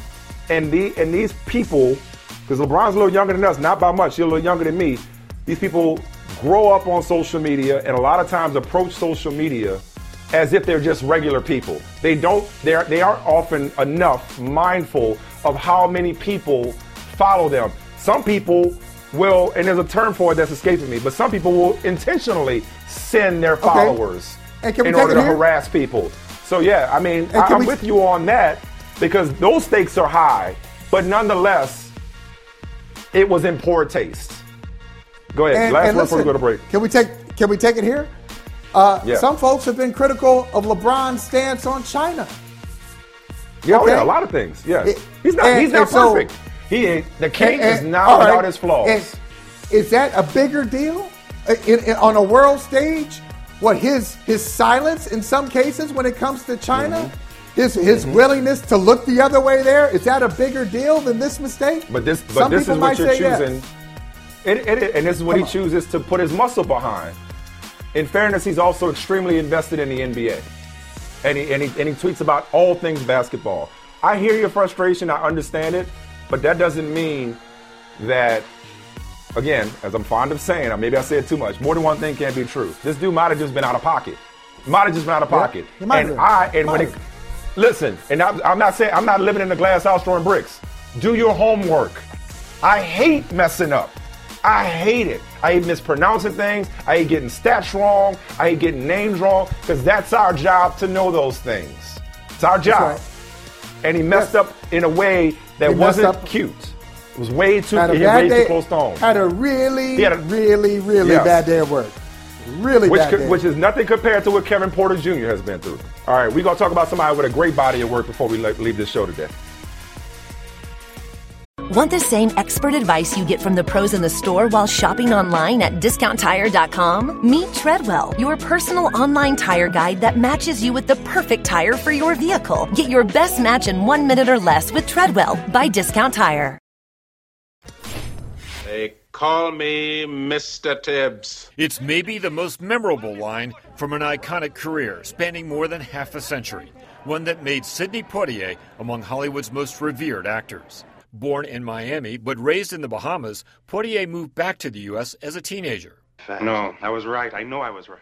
and the and these people, because LeBron's a little younger than us, not by much. He's a little younger than me. These people grow up on social media, and a lot of times approach social media as if they're just regular people. They don't they're they aren't often enough mindful of how many people follow them. Some people will, and there's a term for it that's escaping me, but some people will intentionally send their followers okay. in order to here? harass people. So yeah, I mean, I, am we... with you on that because those stakes are high, but nonetheless, it was in poor taste. Go ahead. And, Last and word before we go to break. Can we take Can we take it here? Uh, yeah. Some folks have been critical of LeBron's stance on China. Yeah, okay. oh yeah, a lot of things. Yeah, it, he's not. And, he's not perfect. So, he ain't. The king is not right, without his flaws. is that a bigger deal in, in, on a world stage? What his his silence in some cases when it comes to China, mm-hmm. his his mm-hmm. willingness to look the other way there is that a bigger deal than this mistake? But this, but some this is what you're choosing. Yes. It, it, and this is what Come he on. chooses to put his muscle behind. In fairness, he's also extremely invested in the NBA. And he, and, he, and he tweets about all things basketball. I hear your frustration, I understand it, but that doesn't mean that, again, as I'm fond of saying, maybe I said too much, more than one thing can't be true. This dude might have just been out of pocket. Might have just been out of pocket. Yeah, and I, and when it, listen, and I, I'm not saying, I'm not living in a glass house throwing bricks. Do your homework. I hate messing up. I hate it. I hate mispronouncing things. I hate getting stats wrong. I hate getting names wrong because that's our job to know those things. It's our job. Right. And he messed yes. up in a way that wasn't cute. It was way too, had a bad day, too close. Had a really, he had a, really, really yes. bad day at work. Really which, bad could, which is nothing compared to what Kevin Porter Jr. has been through. All right, we're going to talk about somebody with a great body of work before we leave this show today. Want the same expert advice you get from the pros in the store while shopping online at discounttire.com? Meet Treadwell, your personal online tire guide that matches you with the perfect tire for your vehicle. Get your best match in one minute or less with Treadwell by Discount Tire. They call me Mr. Tibbs. It's maybe the most memorable line from an iconic career spanning more than half a century, one that made Sidney Poitier among Hollywood's most revered actors. Born in Miami but raised in the Bahamas, Poitier moved back to the U.S. as a teenager. No, I was right. I know I was right.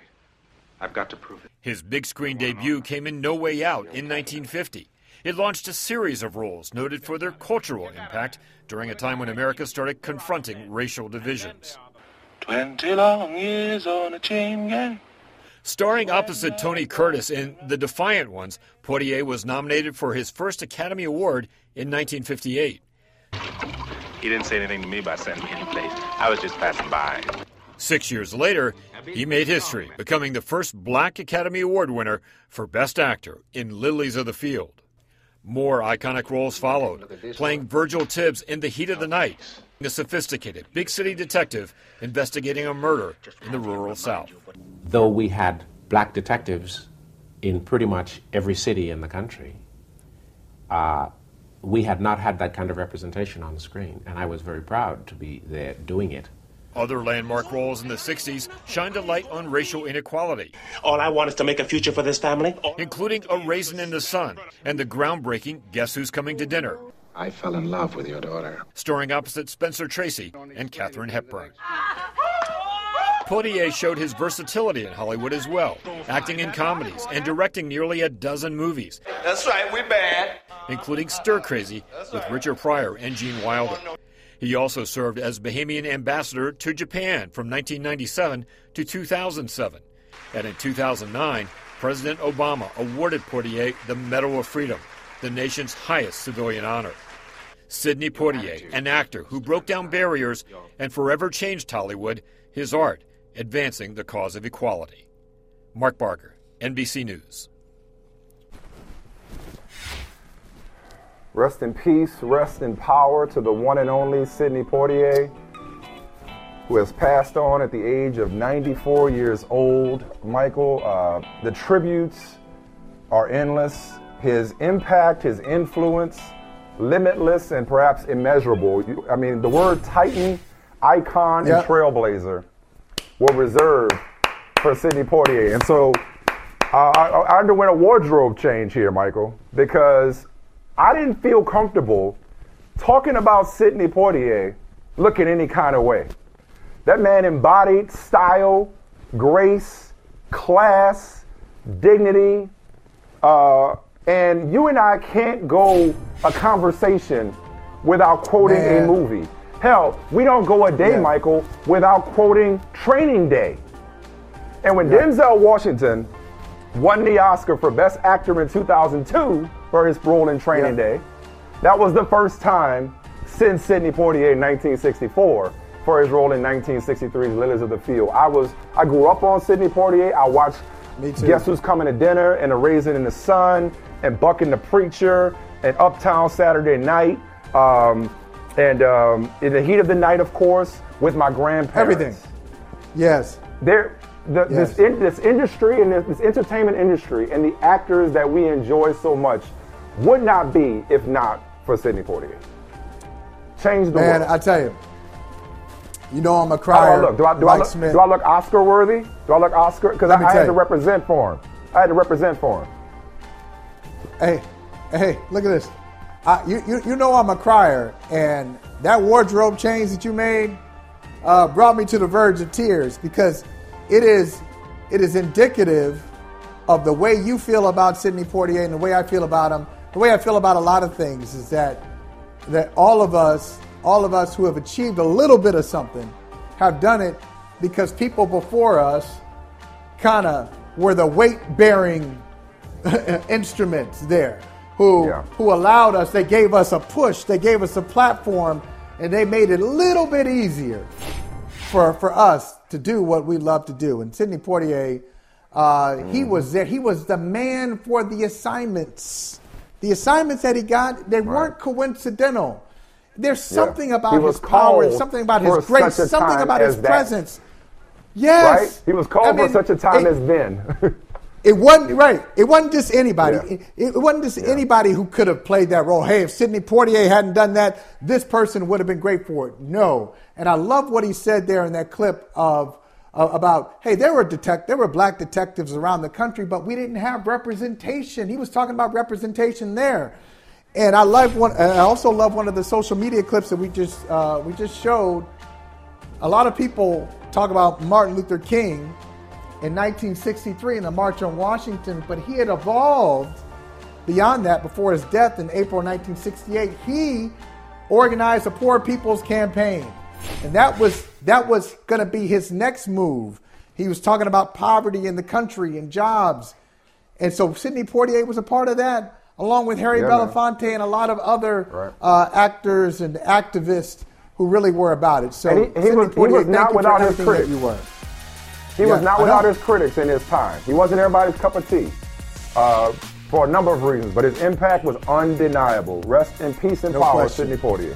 I've got to prove it. His big screen debut came in No Way Out in 1950. It launched a series of roles noted for their cultural impact during a time when America started confronting racial divisions. Twenty long years on a chain gang. Starring opposite Tony Curtis in The Defiant Ones, Poitier was nominated for his first Academy Award in 1958. He didn't say anything to me about sending me any place. I was just passing by. Six years later, he made history, becoming the first Black Academy Award winner for Best Actor in Lilies of the Field. More iconic roles followed, playing Virgil Tibbs in The Heat of the Night, a sophisticated big city detective investigating a murder in the rural South. Though we had black detectives in pretty much every city in the country, uh, we had not had that kind of representation on the screen, and I was very proud to be there doing it. Other landmark roles in the 60s shined a light on racial inequality. All I want is to make a future for this family. Including A Raisin in the Sun and the groundbreaking Guess Who's Coming to Dinner. I fell in love with your daughter. Starring opposite Spencer Tracy and Katharine Hepburn. Poitier showed his versatility in Hollywood as well, acting in comedies and directing nearly a dozen movies. That's right, we're bad including Stir Crazy with Richard Pryor and Gene Wilder. He also served as Bahamian ambassador to Japan from 1997 to 2007. And in 2009, President Obama awarded Poitier the Medal of Freedom, the nation's highest civilian honor. Sidney Poitier, an actor who broke down barriers and forever changed Hollywood, his art advancing the cause of equality. Mark Barker, NBC News. Rest in peace, rest in power to the one and only Sidney Poitier, who has passed on at the age of 94 years old. Michael, uh, the tributes are endless. His impact, his influence, limitless and perhaps immeasurable. I mean, the word titan, icon, yep. and trailblazer were reserved for Sidney Poitier. And so uh, I, I underwent a wardrobe change here, Michael, because I didn't feel comfortable talking about Sidney Poitier looking any kind of way. That man embodied style, grace, class, dignity, uh, and you and I can't go a conversation without quoting Man. a movie. Hell, we don't go a day, yeah. Michael, without quoting Training Day. And when yeah. Denzel Washington won the Oscar for Best Actor in 2002 for his role in Training yeah. Day, that was the first time since Sidney Poitier in 1964 for his role in 1963's Lilies of the Field. I was I grew up on Sidney Poitier. I watched Guess Who's Coming to Dinner and A Raisin in the Sun and Buck and the Preacher and Uptown Saturday Night. Um, and um, in the heat of the night, of course, with my grandparents. Everything. Yes. There, the, yes. this, in, this industry and this, this entertainment industry and the actors that we enjoy so much would not be if not for Sidney Poitier. Change the Man, world. I tell you, you know I'm a crier. do I look? Do I, do, I look, do I look Oscar worthy? Do I look Oscar? Because I, I had to represent for him. I had to represent for him. Hey, hey, look at this. I, you, you, you know I'm a crier, and that wardrobe change that you made uh, brought me to the verge of tears because it is it is indicative of the way you feel about Sidney Poitier and the way I feel about him. The way I feel about a lot of things is that that all of us all of us who have achieved a little bit of something have done it because people before us kind of were the weight bearing instruments there who yeah. who allowed us they gave us a push they gave us a platform and they made it a little bit easier for for us to do what we love to do and Sidney Poitier uh, mm. he was there he was the man for the assignments the assignments that he got they right. weren't coincidental there's something yeah. about his power, something about his grace, something about his that. presence. Yes. Right? He was called I mean, for such a time it, as then. it wasn't right. It wasn't just anybody. Yeah. It, it, wasn't just yeah. anybody who could have played that role. Hey, if Sidney Poitier hadn't done that, this person would have been great for it. No. And I love what he said there in that clip of uh, about hey, there were detect there were black detectives around the country, but we didn't have representation. He was talking about representation there. And I like one. I also love one of the social media clips that we just uh, we just showed. A lot of people talk about Martin Luther King in 1963 in the March on Washington, but he had evolved beyond that before his death in April 1968. He organized a Poor People's Campaign, and that was that was going to be his next move. He was talking about poverty in the country and jobs, and so Sidney Poitier was a part of that along with Harry yeah, Belafonte man. and a lot of other right. uh, actors and activists who really were about it. So he, he, was, he was not without his critics. You were. He yeah, was not without his critics in his time. He wasn't everybody's cup of tea uh, for a number of reasons, but his impact was undeniable. Rest in peace and no power, question. Sidney Poitier.